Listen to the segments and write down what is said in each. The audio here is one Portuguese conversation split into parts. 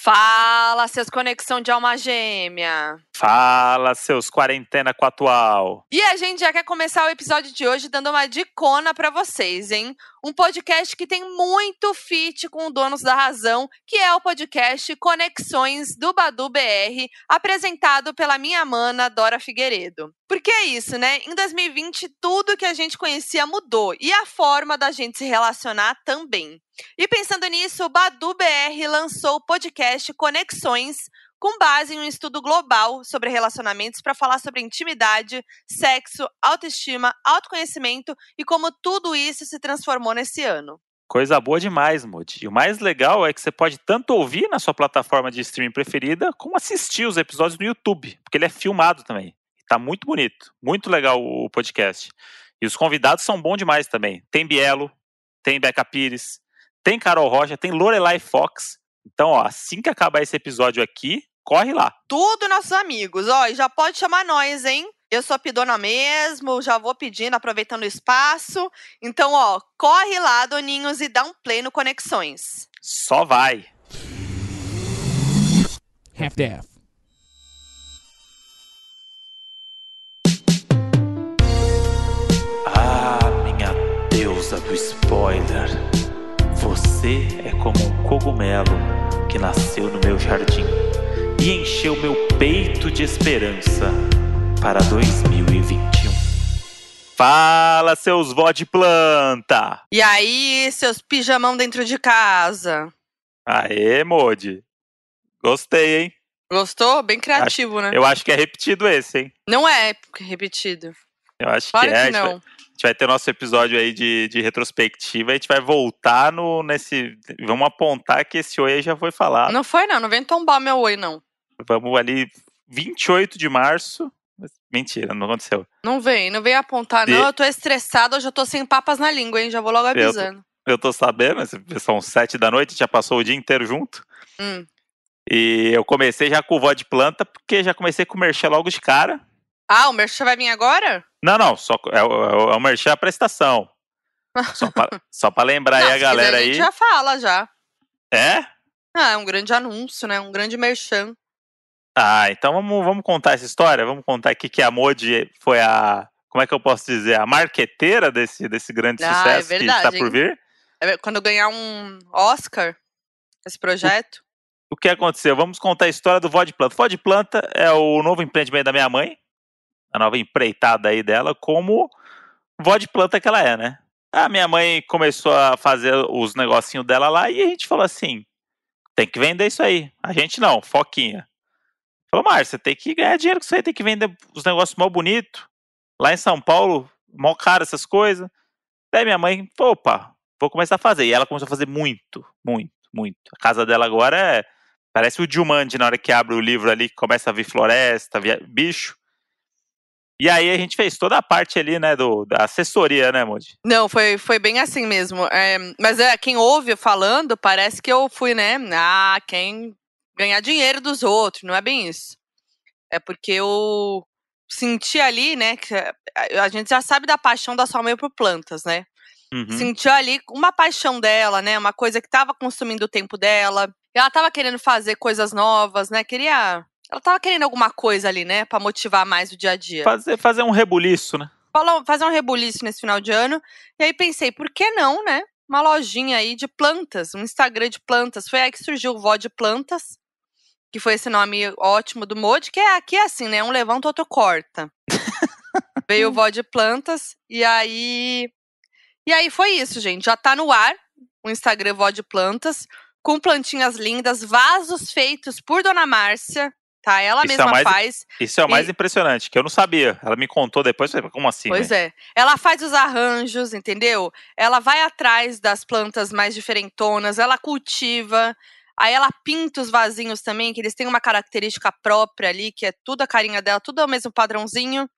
Fala, seus conexão de alma gêmea. Fala, seus quarentena com atual. E a gente já quer começar o episódio de hoje dando uma dicona para vocês, hein? Um podcast que tem muito fit com o Donos da Razão, que é o podcast Conexões do Badu BR, apresentado pela minha mana Dora Figueiredo. Porque é isso, né? Em 2020, tudo que a gente conhecia mudou e a forma da gente se relacionar também. E pensando nisso, o Badu BR lançou o podcast Conexões, com base em um estudo global sobre relacionamentos para falar sobre intimidade, sexo, autoestima, autoconhecimento e como tudo isso se transformou nesse ano. Coisa boa demais, Moody. E o mais legal é que você pode tanto ouvir na sua plataforma de streaming preferida, como assistir os episódios no YouTube, porque ele é filmado também. Tá muito bonito, muito legal o podcast. E os convidados são bons demais também. Tem Bielo, tem Beca Pires, tem Carol Rocha, tem Lorelai Fox. Então, ó, assim que acabar esse episódio aqui, corre lá. Tudo nossos amigos, ó, e já pode chamar nós, hein? Eu sou pidona mesmo, já vou pedindo, aproveitando o espaço. Então, ó, corre lá, doninhos, e dá um play no Conexões. Só vai. Half-Death. Deusa do spoiler. Você é como um cogumelo que nasceu no meu jardim e encheu meu peito de esperança para 2021. Fala, seus vó de planta! E aí, seus pijamão dentro de casa? Aê, Modi. Gostei, hein? Gostou? Bem criativo, né? Eu acho que é repetido esse, hein? Não é repetido. Eu acho Claro que é. que não. Gente vai ter nosso episódio aí de, de retrospectiva e a gente vai voltar no, nesse. Vamos apontar que esse oi já foi falado. Não foi, não. Não vem tombar meu oi, não. Vamos ali, 28 de março. Mentira, não aconteceu. Não vem, não vem apontar, De- não. Eu tô estressada, hoje eu tô sem papas na língua, hein? Já vou logo tô- avisando. Eu tô sabendo, são sete da noite, já passou o dia inteiro junto. Hum. E eu comecei já com o vó de planta, porque já comecei com o merchan logo de cara. Ah, o Merchan vai vir agora? Não, não, só é, o- é o merchan a prestação. Só pra, só pra lembrar Não, aí a galera aí. A gente já fala, já. É? Ah, é um grande anúncio, né? Um grande merchan. Ah, então vamos, vamos contar essa história? Vamos contar aqui que a Modi foi a. Como é que eu posso dizer? A marqueteira desse, desse grande Ah, é sucesso que verdade, está por vir. É, Quando eu ganhar um Oscar, esse projeto. O que aconteceu? Vamos contar a história do Vó de Planta. Vó de Planta é o novo empreendimento da minha mãe, a nova empreitada aí dela, como vó de planta que ela é, né? A minha mãe começou a fazer os negocinhos dela lá e a gente falou assim: tem que vender isso aí. A gente não, foquinha. Falou, Márcia, tem que ganhar dinheiro com isso aí, tem que vender os negócios mal bonitos. Lá em São Paulo, mal caro essas coisas. Daí minha mãe, opa, vou começar a fazer. E ela começou a fazer muito, muito, muito. A casa dela agora é. Parece o Jumanji na hora que abre o livro ali, começa a vir floresta, via- bicho. E aí a gente fez toda a parte ali, né, do, da assessoria, né, Moody? Não, foi, foi bem assim mesmo. É, mas é, quem ouve falando, parece que eu fui, né? Ah, quem ganhar dinheiro dos outros. Não é bem isso. É porque eu senti ali, né? Que a- gente já sabe da paixão da sua mãe por plantas, né? Uhum. sentiu ali uma paixão dela, né? Uma coisa que tava consumindo o tempo dela. Ela tava querendo fazer coisas novas, né? Queria. Ela tava querendo alguma coisa ali, né? Pra motivar mais o dia a dia. Fazer, fazer um rebuliço, né? Fazer um rebuliço nesse final de ano. E aí pensei, por que não, né? Uma lojinha aí de plantas, um Instagram de plantas. Foi aí que surgiu o Vó de Plantas, que foi esse nome ótimo do Mod, que é aqui é assim, né? Um levanta, outro corta. Veio o Vó de Plantas, e aí. E aí foi isso, gente. Já tá no ar o Instagram Vó de Plantas, com plantinhas lindas, vasos feitos por Dona Márcia, tá? Ela Isso é mesma mais- faz. Isso é o mais E- impressionante, que eu não sabia. Ela me contou depois, como assim? Pois né? é. Ela faz os arranjos, entendeu? Ela vai atrás das plantas mais diferentonas, ela cultiva. Aí ela pinta os vasinhos também, que eles têm uma característica própria ali, que é tudo a carinha dela, tudo é o mesmo padrãozinho.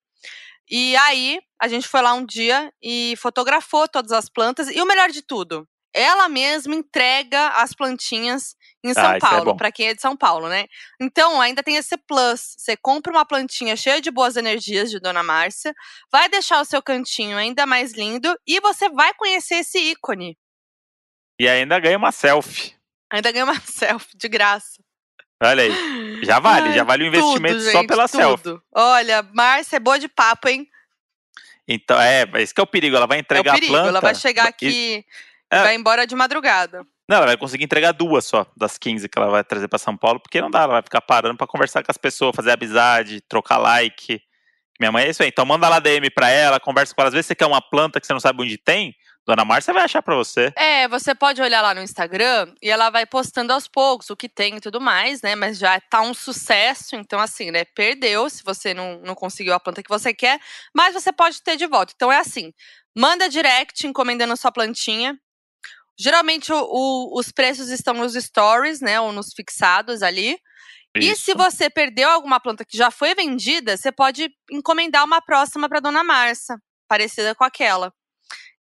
E aí, a gente foi lá um dia e fotografou todas as plantas. E o melhor de tudo, ela mesma entrega as plantinhas em São Ah, é Paulo, bom. pra quem é de São Paulo, né? Então, ainda tem esse plus. Você compra uma plantinha cheia de boas energias de Dona Márcia, vai deixar o seu cantinho ainda mais lindo e você vai conhecer esse ícone. E ainda ganha uma selfie. Ainda ganha uma selfie de graça. Olha aí. Já vale, Ai, já vale o investimento tudo, só gente, pela tudo. selfie. Olha, Márcia é boa de papo, hein? Então, é, esse que é o perigo. Ela vai entregar é o perigo, a planta. Ela vai chegar aqui e é, vai embora de madrugada. Não, ela vai conseguir entregar duas só, das 15 que ela vai trazer para São Paulo, porque não dá, ela vai ficar parando para conversar com as pessoas, fazer amizade, trocar like. Minha mãe é isso aí. Então manda lá DM pra ela, conversa com ela. Às vezes você quer uma planta que você não sabe onde tem, Dona Márcia vai achar para você. É, você pode olhar lá no Instagram e ela vai postando aos poucos o que tem e tudo mais, né? Mas já tá um sucesso, então assim, né? Perdeu se você não, não conseguiu a planta que você quer, mas você pode ter de volta. Então é assim, manda direct encomendando sua plantinha. Geralmente o, o, os preços estão nos stories, né? Ou nos fixados ali. Isso. E se você perdeu alguma planta que já foi vendida, você pode encomendar uma próxima para Dona Marcia, parecida com aquela.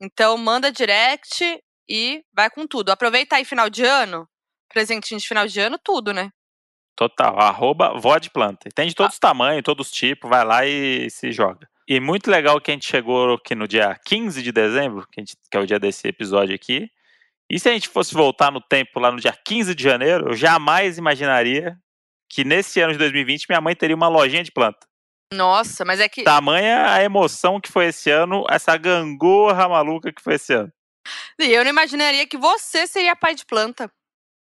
Então manda direct e vai com tudo. Aproveita aí final de ano, presentinho de final de ano, tudo, né? Total, arroba Vodplanta. Tem de todos ah. os tamanhos, todos os tipos, vai lá e se joga. E muito legal que a gente chegou aqui no dia 15 de dezembro, que, gente, que é o dia desse episódio aqui. E se a gente fosse voltar no tempo lá no dia 15 de janeiro, eu jamais imaginaria que nesse ano de 2020 minha mãe teria uma lojinha de planta. Nossa, mas é que. Tamanha a emoção que foi esse ano, essa gangorra maluca que foi esse ano. E eu não imaginaria que você seria pai de planta.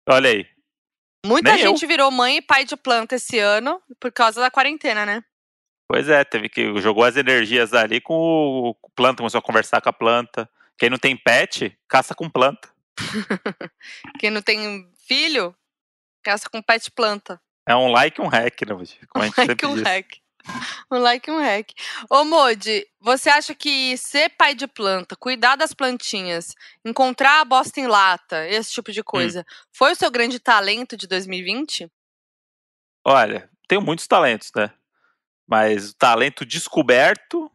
Olha aí. Muita Nem gente eu. virou mãe e pai de planta esse ano por causa da quarentena, né? Pois é, teve que jogou as energias ali com o planta, começou a conversar com a planta. Quem não tem pet, caça com planta. Quem não tem filho, caça com pet planta. É um like e um hack, né? Como um like e um hack. Um like e um hack. Ô, Modi, você acha que ser pai de planta, cuidar das plantinhas, encontrar a bosta em lata, esse tipo de hum. coisa, hum. foi o seu grande talento de 2020? Olha, tenho muitos talentos, né? Mas o talento descoberto,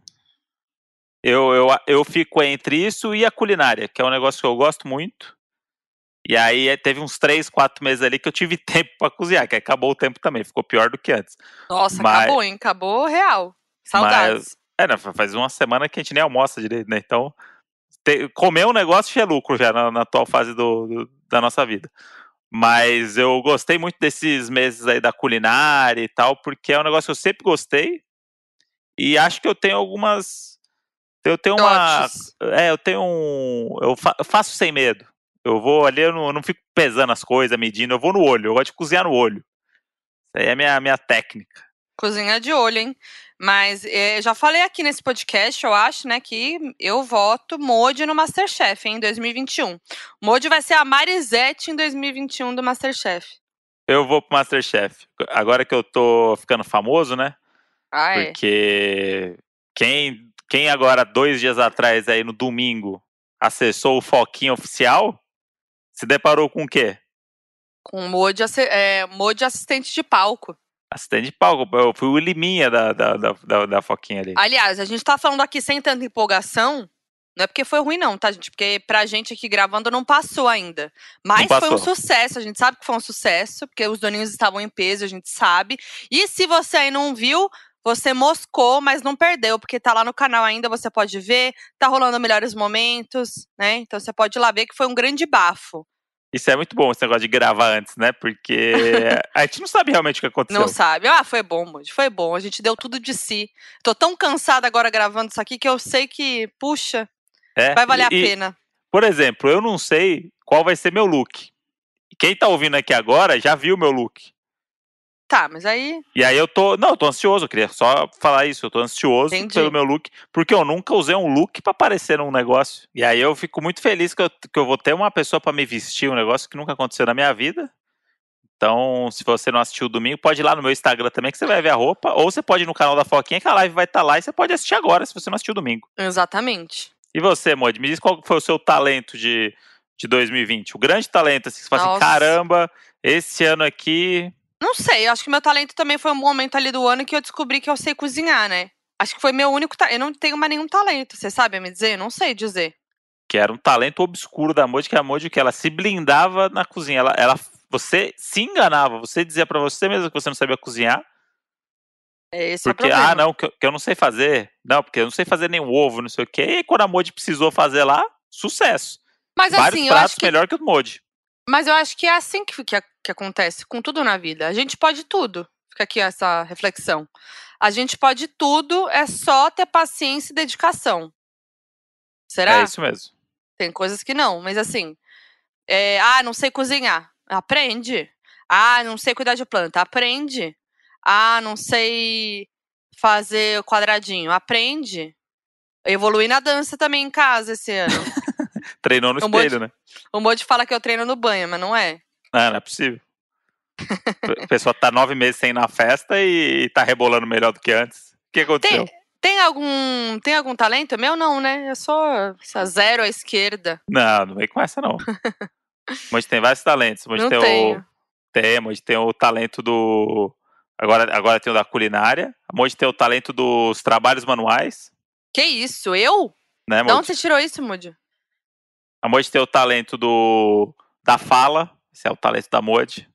eu, eu, eu fico entre isso e a culinária, que é um negócio que eu gosto muito. E aí teve uns três, quatro meses ali que eu tive tempo para cozinhar, que acabou o tempo também, ficou pior do que antes. Nossa, mas, acabou, hein? Acabou real. Saudades. Mas, é, não, faz uma semana que a gente nem almoça direito, né? Então, te, comer um negócio é lucro já na, na atual fase do, do, da nossa vida. Mas eu gostei muito desses meses aí da culinária e tal, porque é um negócio que eu sempre gostei. E acho que eu tenho algumas. Eu tenho uma. É, eu tenho um. Eu, fa, eu faço sem medo. Eu vou ali, eu não, eu não fico pesando as coisas, medindo, eu vou no olho, eu gosto de cozinhar no olho. Isso aí é a minha, minha técnica. Cozinha de olho, hein? Mas é, já falei aqui nesse podcast, eu acho, né, que eu voto Modi no Masterchef hein, em 2021. Modi vai ser a Marisette em 2021 do Masterchef. Eu vou pro Masterchef. Agora que eu tô ficando famoso, né? Ah, é. Porque quem, quem agora, dois dias atrás, aí no domingo, acessou o Foquinha Oficial, se deparou com o quê? Com mod, é, mod assistente de palco. Assistente de palco, eu fui o Liminha da, da, da, da, Foquinha ali. Aliás, a gente tá falando aqui sem tanta empolgação, não é porque foi ruim, não, tá, gente? Porque pra gente aqui gravando não passou ainda. Mas passou. foi um sucesso, a gente sabe que foi um sucesso, porque os doninhos estavam em peso, a gente sabe. E se você aí não viu, você moscou, mas não perdeu, porque tá lá no canal ainda, você pode ver, tá rolando melhores momentos, né? Então você pode ir lá ver que foi um grande bafo. Isso é muito bom, esse negócio de gravar antes, né? Porque a gente não sabe realmente o que aconteceu. Não sabe. Ah, foi bom, Moody, foi bom. A gente deu tudo de si. Tô tão cansada agora gravando isso aqui que eu sei que, puxa, é, vai valer e, a pena. Por exemplo, eu não sei qual vai ser meu look. Quem tá ouvindo aqui agora já viu meu look. Tá, mas aí. E aí eu tô. Não, eu tô ansioso, eu queria só falar isso. Eu tô ansioso Entendi. pelo meu look, porque eu nunca usei um look para aparecer num negócio. E aí eu fico muito feliz que eu, que eu vou ter uma pessoa para me vestir, um negócio que nunca aconteceu na minha vida. Então, se você não assistiu o domingo, pode ir lá no meu Instagram também, que você vai ver a roupa. Ou você pode ir no canal da Foquinha, que a live vai estar tá lá e você pode assistir agora, se você não assistiu domingo. Exatamente. E você, Mod, me diz qual foi o seu talento de, de 2020? O grande talento, assim, que você fala assim, caramba, esse ano aqui não sei, eu acho que meu talento também foi um momento ali do ano que eu descobri que eu sei cozinhar, né? Acho que foi meu único talento. Eu não tenho mais nenhum talento, você sabe me dizer? Eu não sei dizer. Que era um talento obscuro da Moji, que a Moji que ela se blindava na cozinha. Ela, ela, você se enganava, você dizia para você mesmo que você não sabia cozinhar. É esse porque, é o ah, não, que eu, que eu, não sei fazer. Não, porque eu não sei fazer nem ovo, não sei o quê. E quando a Moji precisou fazer lá, sucesso. Mas Vários assim, pratos eu acho que... melhor que o Moji. Mas eu acho que é assim que, que, que acontece com tudo na vida. A gente pode tudo. Fica aqui essa reflexão. A gente pode tudo, é só ter paciência e dedicação. Será? É isso mesmo. Tem coisas que não, mas assim. é, ah, não sei cozinhar. Aprende. Ah, não sei cuidar de planta. Aprende. Ah, não sei fazer quadradinho. Aprende. Eu evoluí na dança também em casa esse ano. Treinou no Um monte- espelho, né? o Modi fala que eu treino no banho, mas não é. Ah, não é possível. A pessoa tá nove meses sem ir na festa e tá rebolando melhor do que antes. O que aconteceu? Tem algum, tem algum talento? Meu não, né? Eu sou zero à esquerda. Não, não vem com essa, não. Moji tem vários talentos. Moji Não tem tenho. o. Tem, Moji tem o talento do. Agora, agora tem o da culinária. Moji tem o talento dos trabalhos manuais. Que isso? Eu? Né, De Moji? onde você tirou isso, Modi? A Moji tem o talento do. Da fala. Esse é o talento da Moji.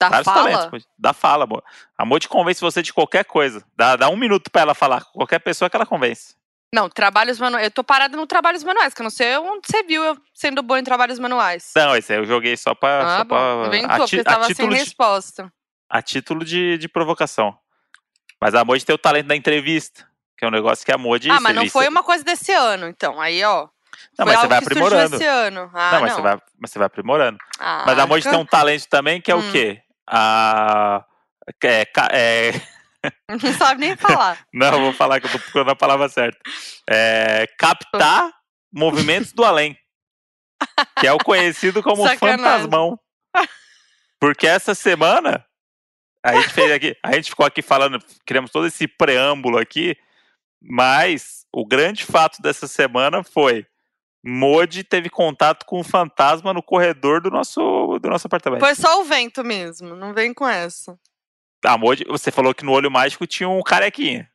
Da Vários fala? talentos. Da fala, amor. A Moji convence você de qualquer coisa. Dá, dá um minuto pra ela falar com qualquer pessoa que ela convence. Não, trabalhos manuais. Eu tô parada no trabalhos manuais, que eu não sei onde você viu eu sendo boa em trabalhos manuais. Não, esse aí eu joguei só pra. Ah, só bom. pra Inventou, a, porque a tava sem de, resposta. a título de, de provocação. Mas a Moji tem o talento da entrevista. Que é um negócio que a Moji. ah, mas não foi uma coisa desse ano, então. Aí, ó. Não, foi mas você vai aprimorando. esse ano. Ah, não, não. mas você vai, mas você vai aprimorando. Ah, Mas a Moji tem um talento também que é Hum. o quê? A. É, é, Não sabe nem falar. não, vou falar que eu tô procurando a palavra certa. É, captar movimentos do além. Que é o conhecido como Sacanagem. fantasmão. Porque essa semana a gente fez aqui, a gente ficou aqui falando, criamos todo esse preâmbulo aqui, mas o grande fato dessa semana foi Modi teve contato com um fantasma no corredor do nosso, do nosso apartamento. Foi só o vento mesmo. Não vem com essa. A Modi, você falou que no olho mágico tinha um carequinha.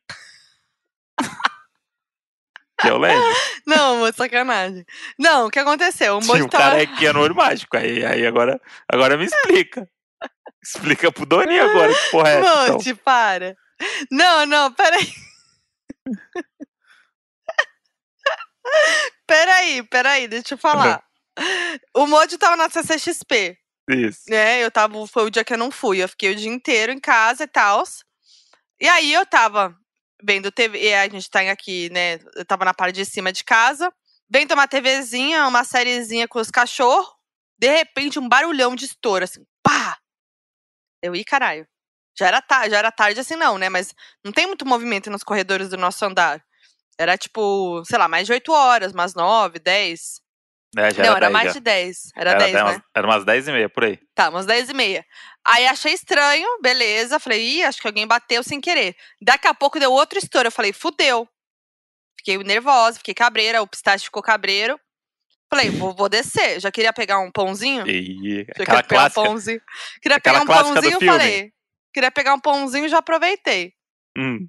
que eu lembro. Não, amor, sacanagem. Não, o que aconteceu? O Tinha Moji um tava. carequinha no olho mágico. Aí, aí agora, agora me explica. Explica pro Doninho agora que porra é essa. então. Monte, para. Não, não, peraí. Peraí, peraí, deixa eu falar. O Moji tava na CCXP, Isso. né? Eu tava, foi o dia que eu não fui. Eu fiquei o dia inteiro em casa e tal. E aí eu tava vendo TV, e a gente tá aqui, né? Eu tava na parte de cima de casa, vendo uma TVzinha, uma sériezinha com os cachorros. De repente, um barulhão de estouro, assim, pá! Eu, ih, caralho. Já era, já era tarde assim, não, né? Mas não tem muito movimento nos corredores do nosso andar. Era tipo, sei lá, mais de 8 horas, umas 9, 10. É, já não, era, era 10 mais já. de 10. Era, Era 10, dez, né? umas, era umas 10 e meia, por aí. Tá, umas 10 e meia. Aí achei estranho, beleza. Falei, ih, acho que alguém bateu sem querer. Daqui a pouco deu outro estouro. Eu falei, fudeu. Fiquei nervosa, fiquei cabreira, o pistache ficou cabreiro. Falei, vou, vou descer. Já queria pegar um pãozinho. E Já queria pegar um pãozinho. Queria aquela pegar um pãozinho, falei. Queria pegar um pãozinho já aproveitei. Hum,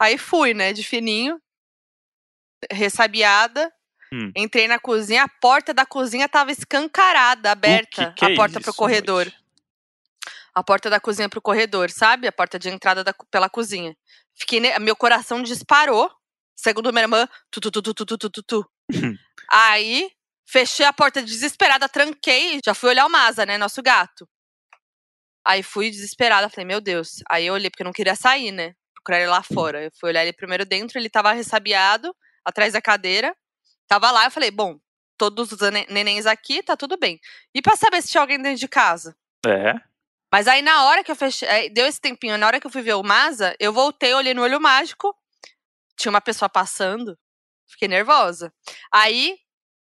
Aí fui, né, de fininho, ressabiada. Hum. Entrei na cozinha, a porta da cozinha tava escancarada, aberta, que que a é porta é isso, pro corredor. A porta da cozinha pro corredor, sabe? A porta de entrada da, pela cozinha. Fiquei, meu coração disparou. Segundo minha irmã, tu tu tu tu tu tu tu. tu. Aí fechei a porta desesperada, tranquei, já fui olhar o Maza, né, nosso gato. Aí fui desesperada, falei: "Meu Deus". Aí eu olhei porque eu não queria sair, né? Procurar ele lá fora. Eu fui olhar ele primeiro dentro, ele tava ressabiado atrás da cadeira. Tava lá, eu falei, bom, todos os nenéns aqui, tá tudo bem. E pra saber se tinha alguém dentro de casa? É. Mas aí na hora que eu fechei, deu esse tempinho, na hora que eu fui ver o Maza, eu voltei, olhei no olho mágico, tinha uma pessoa passando, fiquei nervosa. Aí,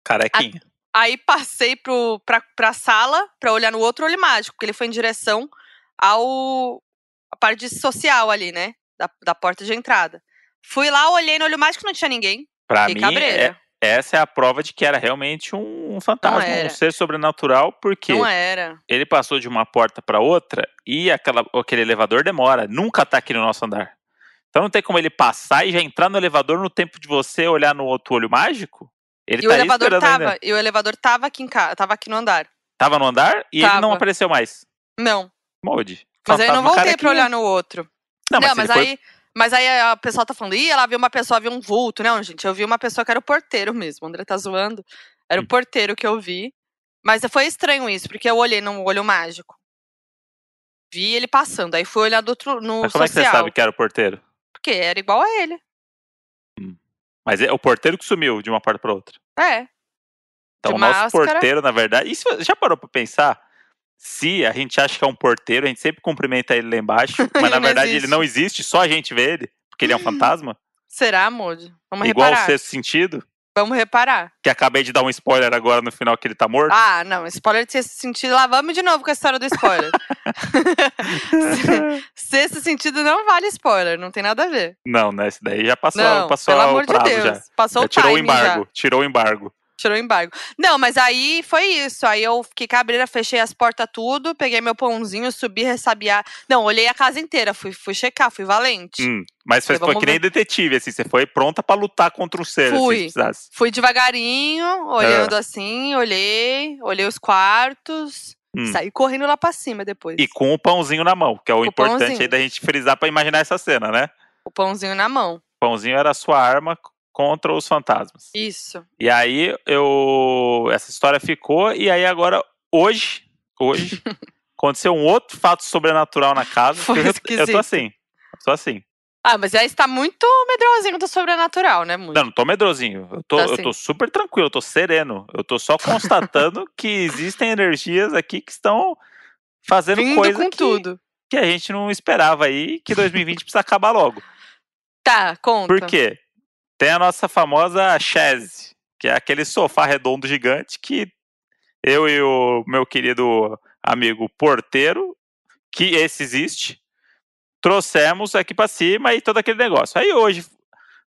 Carequinha. aí passei pro, pra, pra sala pra olhar no outro olho mágico, porque ele foi em direção ao a parte social ali, né? Da, da porta de entrada. Fui lá, olhei no olho mágico, não tinha ninguém. Pra Fiquei mim, é- essa é a prova de que era realmente um, um fantasma, um ser sobrenatural, porque Não era. ele passou de uma porta pra outra e aquela, aquele elevador demora. Nunca tá aqui no nosso andar. Então não tem como ele passar e já entrar no elevador no tempo de você olhar no outro olho mágico. Ele E o tá aí elevador tava, ainda. e o elevador tava aqui em casa, tava aqui no andar. Tava no andar e ele não Tava. apareceu mais. Não. Molde. Mas aí eu não voltei pra carequinha. olhar no outro. Não, mas, Não, mas ele foi- aí, mas aí a pessoa tá falando, ih, ela viu uma pessoa, viu um vulto. Não, gente, eu vi uma pessoa que era o porteiro mesmo. O André tá zoando. Era Hum. o porteiro que eu vi. Mas foi estranho isso, porque eu olhei no olho mágico. Vi ele passando, aí fui olhar do outro, no Mas como é que você social. sabe que era o porteiro? Porque era igual a ele. Mas é o porteiro que sumiu de uma porta para outra. É. Então o nosso máscara. porteiro, na verdade. Isso já parou pra pensar? Se a gente acha que é um porteiro, a gente sempre cumprimenta ele lá embaixo, mas Ele na verdade existe. ele não existe, só a gente vê ele, porque ele é um fantasma. Será, Moody? Vamos igual o reparar. sexto sentido, Vamos reparar. que acabei de dar um spoiler agora no final que ele tá morto. Ah, não. Spoiler de sexto sentido. Lá vamos de novo com a história do spoiler. sexto sentido não vale spoiler. Não tem nada a ver. Não, né? Esse daí já passou, não, passou pelo o amor de prazo Deus. já. Passou Já o tirou o timing já. embargo, tirou o embargo. Tirou o embargo. Não, mas aí foi isso. Aí eu fiquei cabreira, fechei as portas tudo, peguei meu pãozinho, subi, ressabiar. Não, olhei a casa inteira, fui, fui checar, fui valente. Hum, mas foi, foi que nem detetive, assim, você foi pronta pra lutar contra o ser, assim, Fui. se precisasse. Fui devagarinho, olhando assim, olhei, olhei os quartos. Hum. saí correndo lá pra cima depois. E com o pãozinho na mão, que é o o importante pãozinho. aí da gente frisar pra imaginar essa cena, né? O pãozinho na mão. O pãozinho era a sua arma contra os fantasmas. Isso. E aí eu. Essa história ficou, e aí agora, hoje, hoje, aconteceu um outro fato sobrenatural na casa. Foi eu, eu tô assim. Eu tô assim. Ah, mas aí está muito medrosinho do sobrenatural, né, Muito? Não, não tô medrosinho. Eu tô, Tá eu assim. tô super tranquilo, eu tô sereno. Eu tô só constatando que existem energias aqui que estão fazendo Vindo coisa com que, tudo. que a gente não esperava aí, que 2020 precisa acabar logo. Tá, conta. Por quê? Tem a nossa famosa chaise, que é aquele sofá redondo gigante que eu e o meu querido amigo porteiro, que esse existe, trouxemos aqui pra cima e todo aquele negócio. Aí hoje,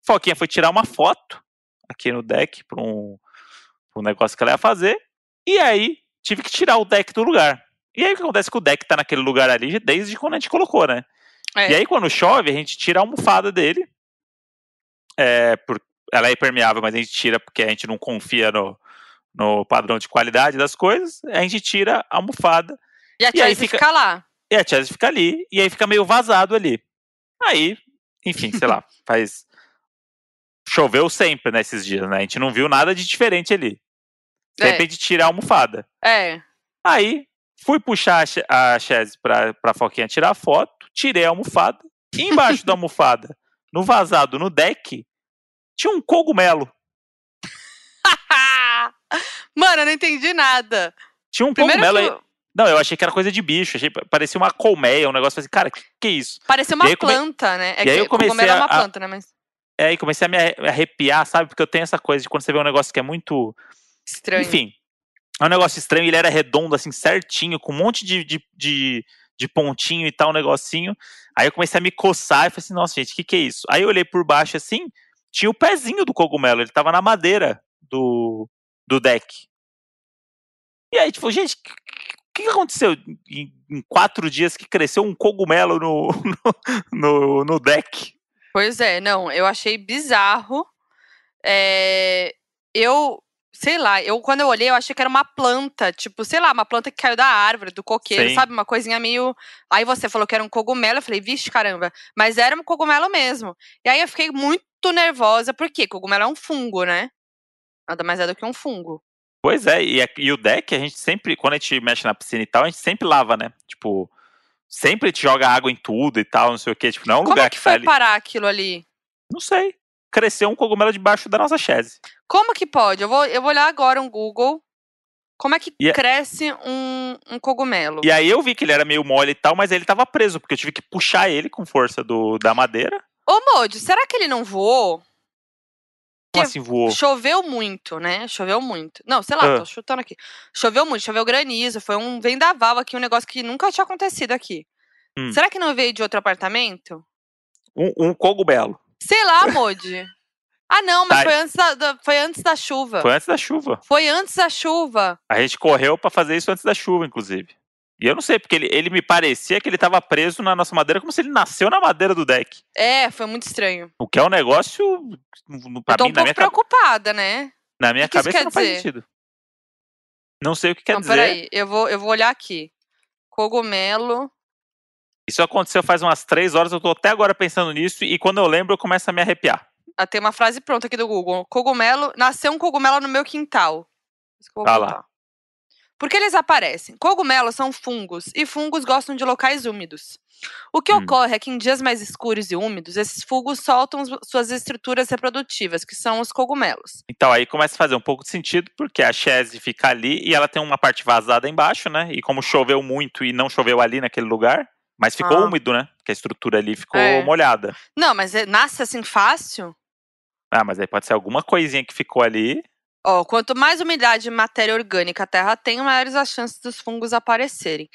Foquinha foi tirar uma foto aqui no deck para um, um negócio que ela ia fazer, e aí tive que tirar o deck do lugar. E aí o que acontece é que o deck tá naquele lugar ali desde quando a gente colocou, né? É. E aí, quando chove, a gente tira a almofada dele. É, por, ela é impermeável, mas a gente tira porque a gente não confia no, no padrão de qualidade das coisas. A gente tira a almofada E a Chelsea fica- fica... lá. e a Chelsea fica ali. E aí fica meio vazado ali. Aí, enfim, sei lá, faz. Choveu sempre nesses dias, né? A gente não viu nada de diferente ali. Sempre É. a gente tira a almofada. É. Aí, fui puxar a Che- a Chese pra, pra Foquinha tirar a foto, tirei a almofada, e embaixo da almofada, no vazado, no deck, tinha um cogumelo. Mano, eu não entendi nada. Tinha um Primeiro cogumelo que aí. Não, eu achei que era coisa de bicho, achei parecia uma colmeia, um negócio assim, cara, que que é isso? parecia uma come- planta, né? É e que aí eu comecei cogumelo é uma a- planta, né? Mas É, e comecei a me arre- arrepiar, sabe? Porque eu tenho essa coisa de quando você vê um negócio que é muito. estranho. Enfim, é um negócio estranho, ele era redondo, assim, certinho, com um monte de, de, de, de pontinho e tal, um negocinho. Aí eu comecei a me coçar e falei assim, nossa, gente, o que, que é isso? Aí eu olhei por baixo assim, tinha o pezinho do cogumelo, ele tava na madeira do, do deck. E aí, tipo, gente, o que, que aconteceu em, em quatro dias que cresceu um cogumelo no, no, no, no deck? Pois é, não, eu achei bizarro. É, eu, sei lá, eu quando eu olhei, eu achei que era uma planta, tipo, sei lá, uma planta que caiu da árvore, do coqueiro, Sim. sabe? Uma coisinha meio. Aí você falou que era um cogumelo, eu falei, vixe, caramba. Mas era um cogumelo mesmo. E aí eu fiquei muito nervosa, porque cogumelo é um fungo, né? Nada mais é do que um fungo. Pois é, e, e o deck, a gente sempre, quando a gente mexe na piscina e tal, a gente sempre lava, né? Tipo, sempre te joga água em tudo e tal, não sei o que. Tipo, não é um Como lugar é que tá foi ali. parar aquilo ali? Não sei. Cresceu um cogumelo debaixo da nossa chaise. Como que pode? Eu vou, eu vou olhar agora um Google. Como é que E a- cresce um, um cogumelo? E aí eu vi que ele era meio mole e tal, mas ele tava preso, porque eu tive que puxar ele com força do, da madeira. Ô, Moody, será que ele não voou? Como assim voou? Choveu muito, né? Choveu muito. Não, sei lá, Ah. tô chutando aqui. Choveu muito, choveu granizo, foi um vendaval aqui, um negócio que nunca tinha acontecido aqui. Hum. Será que não veio de outro apartamento? Um, um cogumelo. Sei lá, Moody. Ah, não, mas Tá. foi, antes da, da- foi antes da chuva. Foi antes da chuva. Foi antes da chuva. A gente correu pra fazer isso antes da chuva, inclusive. E eu não sei, porque ele, ele me parecia que ele tava preso na nossa madeira como se ele nasceu na madeira do deck. É, foi muito estranho. O que é um negócio, pra Eu tô mim, um pouco cabe- preocupada, né? na minha que que cabeça quer não faz dizer? sentido. Não sei o que quer não, dizer. peraí, eu vou, eu vou olhar aqui. Cogumelo. Isso aconteceu faz umas três horas, eu tô até agora pensando nisso, e quando eu lembro, eu começo a me arrepiar. Ah, tem uma frase pronta aqui do Google. Cogumelo. Nasceu um cogumelo no meu quintal. Tá lá. Por que eles aparecem? Cogumelos são fungos e fungos gostam de locais úmidos. O que Hum. ocorre é que em dias mais escuros e úmidos, esses fungos soltam suas estruturas reprodutivas, que são os cogumelos. Então aí começa a fazer um pouco de sentido, porque a Chese fica ali e ela tem uma parte vazada embaixo, né? E como choveu muito e não choveu ali naquele lugar, mas ficou Ah. úmido, né? Porque a estrutura ali ficou É. molhada. Não, mas é- nasce assim fácil? Ah, mas aí pode ser alguma coisinha que ficou ali. Ó, quanto mais umidade e matéria orgânica a terra tem, maiores as chances dos fungos aparecerem.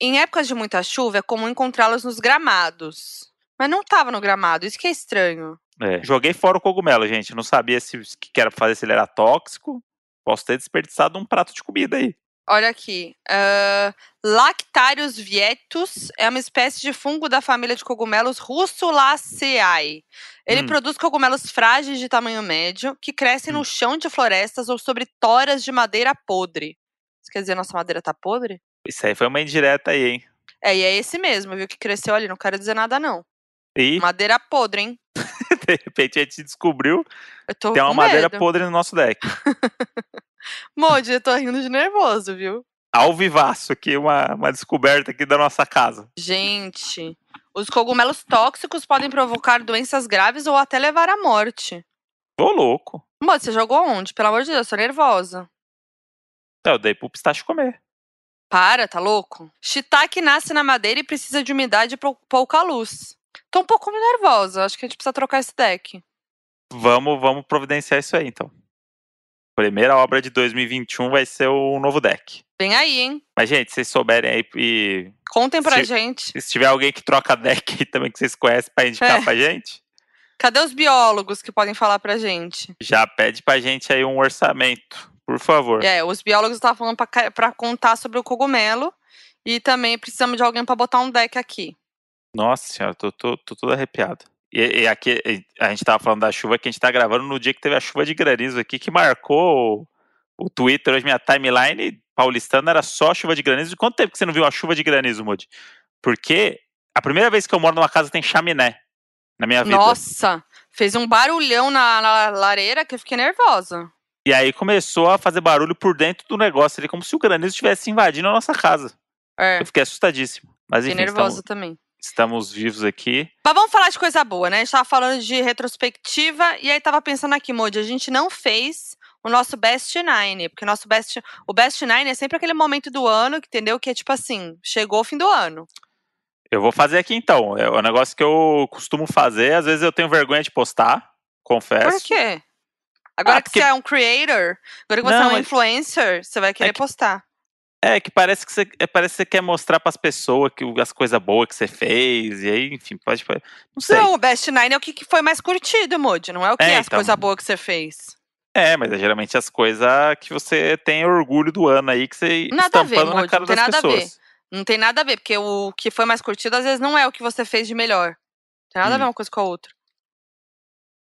Em épocas de muita chuva, é comum encontrá-los nos gramados. Mas não tava no gramado, isso que é estranho. É. Joguei fora o cogumelo, gente. Não sabia se que era pra fazer, se ele era tóxico. Posso ter desperdiçado um prato de comida aí. Olha aqui. ah, Lactarius vietus é uma espécie de fungo da família de cogumelos Russulaceae. Ele Hum. produz cogumelos frágeis de tamanho médio que crescem no chão de florestas ou sobre toras de madeira podre. Isso quer dizer, nossa madeira tá podre? Isso aí foi uma indireta aí, hein? É, e é esse mesmo, viu? Que cresceu ali. Não quero dizer nada, não. E, Madeira podre, hein? de repente, a gente descobriu Eu tô tem uma madeira medo. podre no nosso deck. Modi, eu tô rindo de nervoso, viu? Ao vivaço aqui, uma, uma descoberta aqui da nossa casa. Gente, os cogumelos tóxicos podem provocar doenças graves ou até levar à morte. Ô, louco. Modi, você jogou onde? Pelo amor de Deus, tô nervosa. Então, Eu dei pro pistache comer. Para, tá louco? Shiitake nasce na madeira e precisa de umidade e pou- pouca luz. Tô um pouco nervosa, acho que a gente precisa trocar esse deck. Vamos, vamos providenciar isso aí, então. Primeira obra de 2021 vai ser o novo deck. Vem aí, hein? Mas, gente, se vocês souberem aí e Contem pra Se- gente. se tiver alguém que troca deck aí também que vocês conhecem pra indicar É. pra gente, Cadê os biólogos que podem falar pra gente? já pede pra gente aí um orçamento, por favor. É, os biólogos estavam falando pra, pra contar sobre o cogumelo. E também precisamos de alguém pra botar um deck aqui. Nossa senhora, tô, tô, tô todo arrepiado. E, e aqui, a gente tava falando da chuva que a gente tá gravando no dia que teve a chuva de granizo aqui, que marcou o, o Twitter, hoje minha timeline paulistana era só chuva de granizo. Quanto tempo que você não viu uma chuva de granizo, Moody? Porque a primeira vez que eu moro numa casa tem chaminé na minha vida. Nossa, fez um barulhão na, na lareira que eu fiquei nervosa. E aí começou a fazer barulho por dentro do negócio ali, como se o granizo estivesse invadindo a nossa casa. É, Eu fiquei assustadíssimo. Mas fiquei enfim, nervosa estamos, também. Estamos vivos aqui. Mas vamos falar de coisa boa, né? A gente tava falando de retrospectiva e aí tava pensando aqui, Modi, a gente não fez o nosso Best Nine, porque o nosso Best, o Best Nine é sempre aquele momento do ano, entendeu? Que é tipo assim, chegou o fim do ano. Eu vou fazer aqui então. É um negócio que eu costumo fazer. Às vezes eu tenho vergonha de postar, confesso. Por quê? Agora Ah, que porque- você é um creator, agora que você Não, é um influencer, você vai querer que- postar. É que parece que você, é, parece que você quer mostrar pras pessoas que, as coisas boas que você fez. E aí, enfim, pode. pode- Não sei. Não, o Best Nine é o que foi mais curtido, Modi, não é o que É, é, as então. coisas boas que você fez. É, mas é geralmente as coisas que você tem orgulho do ano aí, que você Nada a ver, estampando na Moody, cara não tem das nada a ver. pessoas. Não tem nada a ver, porque o que foi mais curtido às vezes não é o que você fez de melhor. Tem nada a Hum. ver uma coisa com a outra.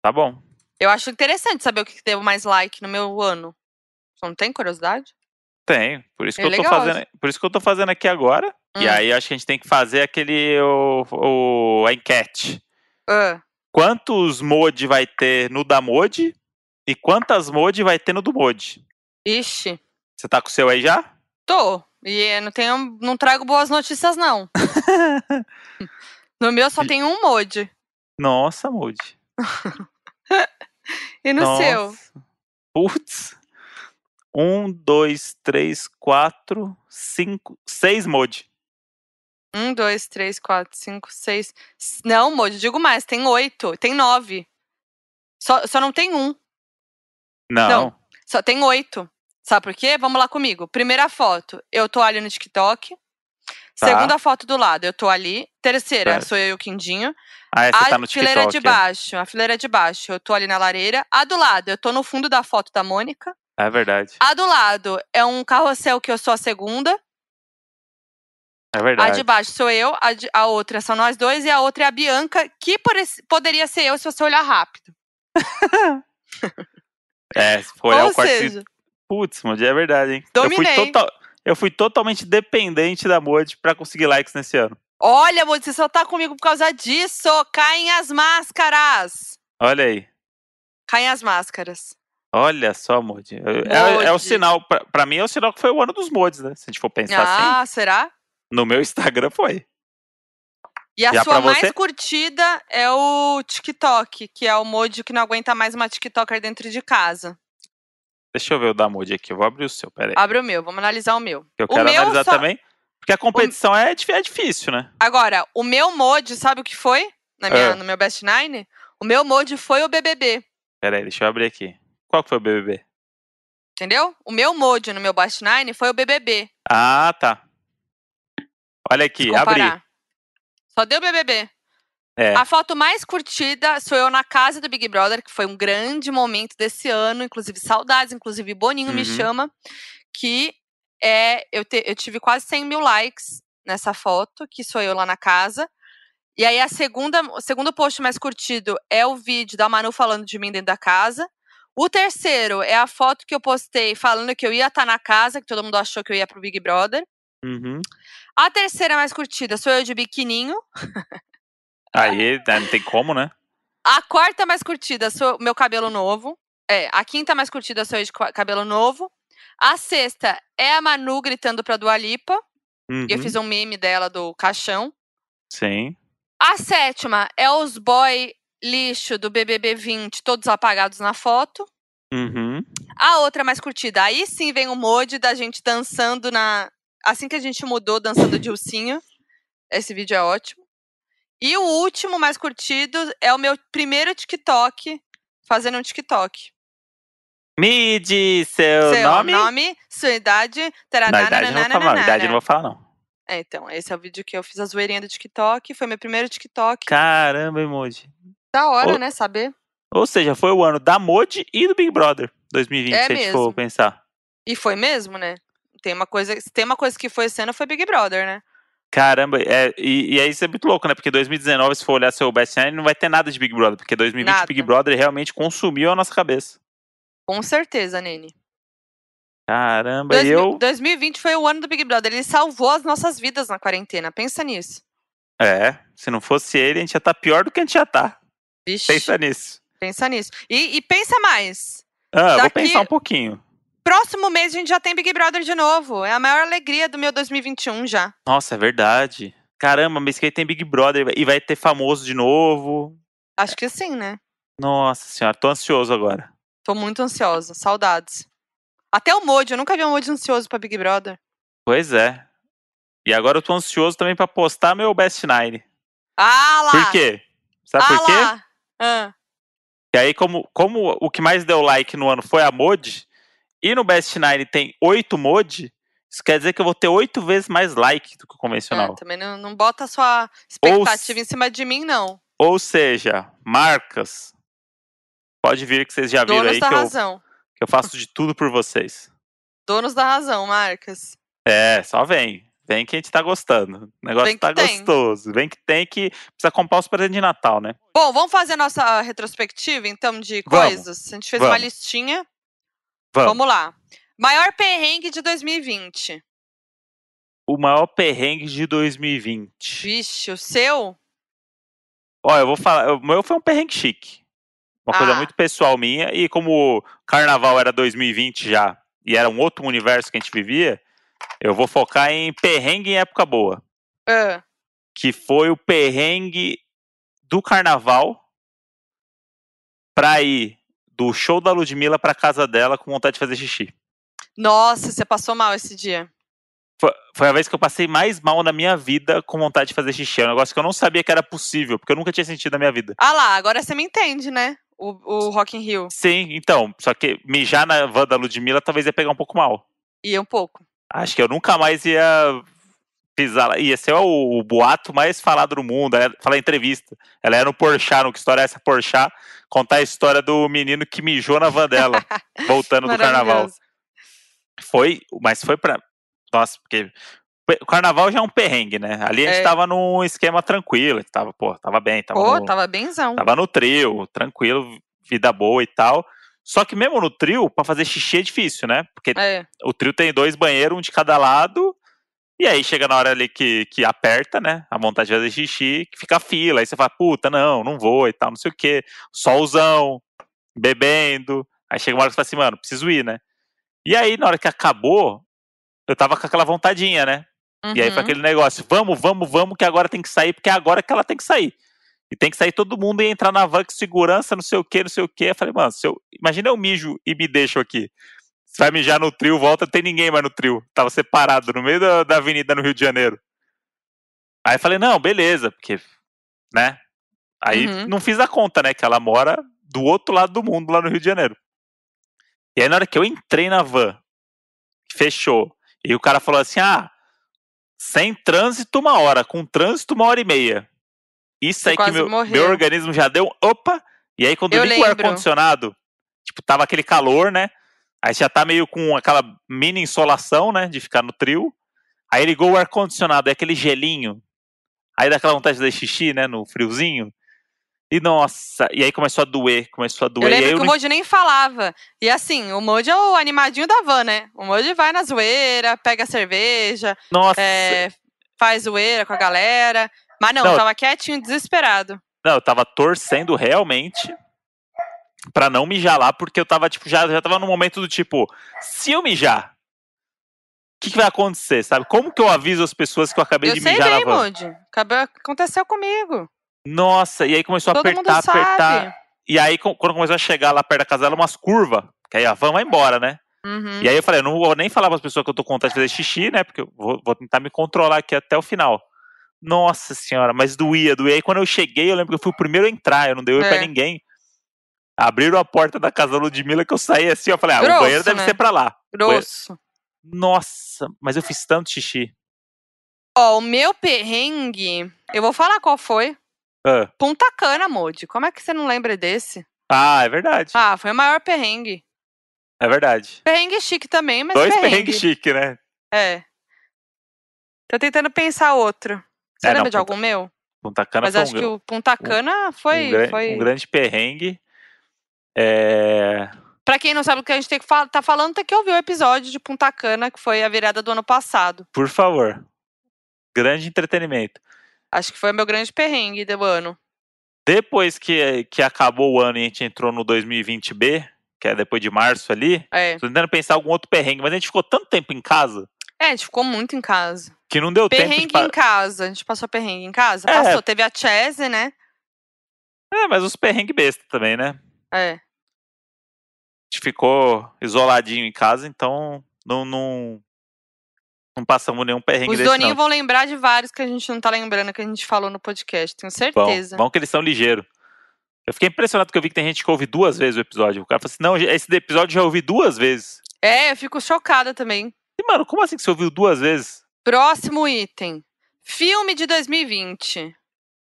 Tá bom. Eu acho interessante saber o que que deu mais like no meu ano. Você não tem curiosidade? Tem. Por isso que É eu tô legal, fazendo. Por isso que eu tô fazendo aqui agora. E Hum. aí acho que a gente tem que fazer aquele. O, o- a enquete. Ah, Quantos mod vai ter no da mod? E quantas mod vai ter no do mod? ixi, Você tá com o seu aí já? tô. E não, tenho, não trago boas notícias, não. no meu só tem um mod. Nossa, mod. E no seu? Nossa. Putz. Um, dois, três, quatro, cinco, seis mod. Um, dois, três, quatro, cinco, seis. Não, mod, digo mais, tem oito. Tem nove. Só, só não tem um. Não. Não. Só tem oito. Sabe por quê? Vamos lá comigo. Primeira foto, eu tô ali no TikTok. Tá. Segunda foto do lado, eu tô ali. Terceira, Certo. sou eu e o Quindinho. Ah, essa a tá no fileira TikTok. de baixo, a fileira de baixo, eu tô ali na lareira. A do lado, eu tô no fundo da foto da Mônica. É verdade. A do lado é um carrossel que eu sou a segunda. É A verdade. de baixo sou eu, a, de- a outra são nós dois e a outra é a Bianca, que poderia ser eu se você olhar rápido. É, se for olhar Ou o quarto. seja, Putz, é verdade, hein? Eu fui, Dominei. total... eu fui totalmente dependente da mod pra conseguir likes nesse ano. olha, amor, você só tá comigo por causa disso. Caem as máscaras. Olha aí. Caem as máscaras. Olha só, Modi. É, é, o sinal, pra, pra, mim é o sinal que foi o ano dos mods, né? Se a gente for pensar ah, assim. Ah, será? No meu Instagram foi. E a Já sua mais você? curtida é o TikTok, que é o mod que não aguenta mais uma TikToker dentro de casa. Deixa eu ver o da mod aqui, eu vou abrir o seu, peraí. Abre o meu, vamos analisar o meu. Eu o quero meu analisar só... também, porque a competição o... é, é difícil, né? Agora, o meu mod, sabe o que foi? Na minha, é. No meu Best Nine? O meu mod foi o BBB. Peraí, deixa eu abrir aqui. Qual foi o BBB? Entendeu? O meu mod no meu Bast Nine foi o BBB. Ah, tá. Olha aqui, abri. Só deu BBB. É. A foto mais curtida sou eu na casa do Big Brother, que foi um grande momento desse ano, inclusive saudades, inclusive Boninho uhum. me chama, que é eu, te, eu tive quase 100 mil likes nessa foto, que sou eu lá na casa. E aí a segunda, o segundo post mais curtido é o vídeo da Manu falando de mim dentro da casa. O terceiro é a foto que eu postei falando que eu ia estar tá na casa, que todo mundo achou que eu ia pro Big Brother. Uhum. A terceira mais curtida sou eu de biquininho. Aí, né, não tem como, né? A quarta mais curtida sou meu cabelo novo. É, a quinta mais curtida sou eu de cabelo novo. A sexta é a Manu gritando pra Dua Lipa. Uhum. Eu fiz um meme dela do caixão. Sim. A sétima é os boy lixo do BBB 20, todos apagados na foto. Uhum. A outra mais curtida, aí sim vem o mod da gente dançando na. Assim que a gente mudou, dançando de ursinho. Esse vídeo é ótimo. E o último mais curtido é o meu primeiro TikTok, fazendo um TikTok. Me diz seu, seu nome? nome, sua idade. Taranana, idade não vou falar, idade não vou falar, não. É, então, esse é o vídeo que eu fiz a zoeirinha do TikTok. Foi meu primeiro TikTok. Caramba, emoji. Da hora, ou, né? Saber. Ou seja, foi o ano da Modi e do Big Brother 2020, é se mesmo. a gente for pensar. E foi mesmo, né? Tem uma coisa, tem uma coisa que foi ano, foi Big Brother, né? Caramba, é, e, e aí isso é muito louco, né? Porque 2019, se for olhar seu Nine, não vai ter nada de Big Brother, porque 2020 nada. Big Brother realmente consumiu a nossa cabeça. Com certeza, Nene. Caramba, Dois, eu. 2020 foi o ano do Big Brother. Ele salvou as nossas vidas na quarentena. Pensa nisso. É, se não fosse ele, a gente ia estar tá pior do que a gente já tá. Vixe, pensa nisso. Pensa nisso. E, e pensa mais. Ah, Daqui, vou pensar um pouquinho. Próximo mês a gente já tem Big Brother de novo. É a maior alegria do meu 2021 já. Nossa, é verdade. Caramba, mês que aí tem Big Brother e vai ter famoso de novo. Acho que sim, né? Nossa senhora, tô ansioso agora. Tô muito ansiosa. Saudades. Até o Moody, eu nunca vi um Moody ansioso pra Big Brother. Pois é. E agora eu tô ansioso também pra postar meu Best Nine. Ah lá! Por quê? Sabe ah por quê? Lá. Ah. E aí, como, como o que mais deu like no ano foi a mod, e no Best Nine tem oito mod, isso quer dizer que eu vou ter oito vezes mais like do que o convencional. É, também não, não bota a sua expectativa ou, em cima de mim, não. Ou seja, marcas, pode vir que vocês já viram Donos aí da que razão. eu, que eu faço de tudo por vocês. Donos da razão, marcas. É, só vem. Vem que a gente tá gostando. O negócio tá tem. gostoso. Vem que tem que precisa comprar os presentes de Natal, né? Bom, vamos fazer a nossa retrospectiva, então, de coisas. Vamos. A gente fez vamos. uma listinha. Vamos. vamos lá. Maior perrengue de 2020. O maior perrengue de 2020. Vixe, o seu? Ó, eu vou falar. O meu foi um perrengue chique. Uma ah. coisa muito pessoal minha. E como o carnaval era 2020 já, e era um outro universo que a gente vivia, eu vou focar em perrengue em época boa. Uh. Que foi o perrengue do carnaval pra ir do show da Ludmilla pra casa dela com vontade de fazer xixi. Nossa, você passou mal esse dia. Foi, foi, a vez que eu passei mais mal na minha vida com vontade de fazer xixi. É um negócio que eu não sabia que era possível, porque eu nunca tinha sentido na minha vida. Ah lá, agora você me entende, né? O, o Rock in Rio. Sim, então. Só que mijar na van da Ludmilla talvez ia pegar um pouco mal. Ia um pouco. Acho que eu nunca mais ia pisar lá. Ia ser o, o boato mais falado do mundo. Ela, falar entrevista. Ela era no Porchat, no que história é essa Porchat? Contar a história do menino que mijou na van dela, voltando do carnaval. Foi, mas foi pra. Nossa, porque o carnaval já é um perrengue, né? Ali a gente é. tava num esquema tranquilo, tava, pô, tava bem, tava, pô, no, tava benzão. Tava no trio, tranquilo, vida boa e tal. Só que mesmo no trio, para fazer xixi é difícil, né? Porque é. o trio tem dois banheiros, um de cada lado, e aí chega na hora ali que, que aperta, né? A vontade de fazer xixi, que fica a fila. Aí você fala, puta, não, não vou e tal, não sei o quê. Solzão, bebendo. Aí chega uma hora que você fala assim, mano, preciso ir, né? E aí, na hora que acabou, eu tava com aquela vontadinha, né? Uhum. E aí foi aquele negócio, vamos, vamos, vamos, que agora tem que sair, porque é agora que ela tem que sair. E tem que sair todo mundo e entrar na van com segurança, não sei o que, não sei o que. Eu falei, mano, se eu... imagina eu mijo e me deixo aqui. Você vai mijar no trio, volta, não tem ninguém mais no trio. Tava separado, no meio da, da avenida no Rio de Janeiro. Aí eu falei, não, beleza, porque, né? Aí Uhum. não fiz a conta, né? Que ela mora do outro lado do mundo, lá no Rio de Janeiro. E aí na hora que eu entrei na van, fechou. E o cara falou assim: ah, sem trânsito uma hora, com trânsito uma hora e meia. Isso aí que meu, morreu. meu organismo já deu. Opa! E aí quando Eu liga o ar-condicionado, tipo, tava aquele calor, né? Aí já tá meio com aquela mini insolação, né? De ficar no trio. Aí ligou o ar-condicionado, é aquele gelinho. Aí dá aquela vontade de fazer xixi, né? No friozinho. E nossa, e aí começou a doer, começou a doer. Eu lembro eu que o não Moji nem falava. E assim, o Moji é o animadinho da van, né? O Moji vai na zoeira, pega cerveja, Nossa, é, faz zoeira com a galera. Mas não, Não. tava quietinho, desesperado. Não, eu tava torcendo realmente pra não mijar lá, porque eu tava, tipo, já, já tava no momento do tipo, se eu mijar, o que, que vai acontecer, sabe? Como que eu aviso as pessoas que eu acabei Eu de mijar bem, na van? Moji. Acabou, aconteceu comigo. Nossa, e aí começou a Todo apertar, mundo sabe. apertar. E aí, quando começou a chegar lá perto da casa dela, umas curvas, que aí a van vai embora, né? Uhum. E aí eu falei, eu não vou nem falar para as pessoas que eu tô com vontade de fazer xixi, né? Porque eu vou, vou tentar me controlar aqui até o final. Nossa senhora, mas doía, doía. Aí quando eu cheguei, eu lembro que eu fui o primeiro a entrar, eu não dei oi É. pra ninguém. Abriram a porta da casa da Ludmilla que eu saí assim, eu falei, ah, Grosso, o banheiro deve né? ser pra lá. Grosso. Nossa, mas eu fiz tanto xixi. Ó, o meu perrengue, eu vou falar qual foi. Ah, Punta Cana, Moji. Como é que você não lembra desse? Ah, é verdade. Ah, foi o maior perrengue. É verdade. Perrengue chique também, mas Dois perrengue. perrengues chique, né? É. Tô tentando pensar outro. Você É, não, lembra de Punta- algum meu? Punta Cana Mas foi acho um, que o Punta Cana foi. um, gran- foi... um grande perrengue. É... Pra quem não sabe o que a gente tem que fal- tá falando, tem que ouvir o episódio de Punta Cana, que foi a virada do ano passado. Por favor. Grande entretenimento. Acho que foi meu grande perrengue do ano. Depois que, que acabou o ano e a gente entrou no 2020B, que é depois de março ali, É. tô tentando pensar algum outro perrengue, mas a gente ficou tanto tempo em casa É, a gente ficou muito em casa. que não deu tempo Perrengue de. pa- em casa. A gente passou perrengue em casa? É. Passou. Teve a Chese, né? É, mas os perrengues besta também, né? É. A gente ficou isoladinho em casa, então não, não, não passamos nenhum perrengue Os desse doninhos vão lembrar de vários que a gente não tá lembrando que a gente falou no podcast, tenho Bom, certeza. bom que eles são ligeiros. Eu fiquei impressionado porque eu vi que tem gente que ouve duas vezes o episódio. O cara falou assim, não, esse episódio já ouvi duas vezes. É, eu fico chocada também. E, mano, como assim que você ouviu duas vezes? Próximo item. Filme de 2020.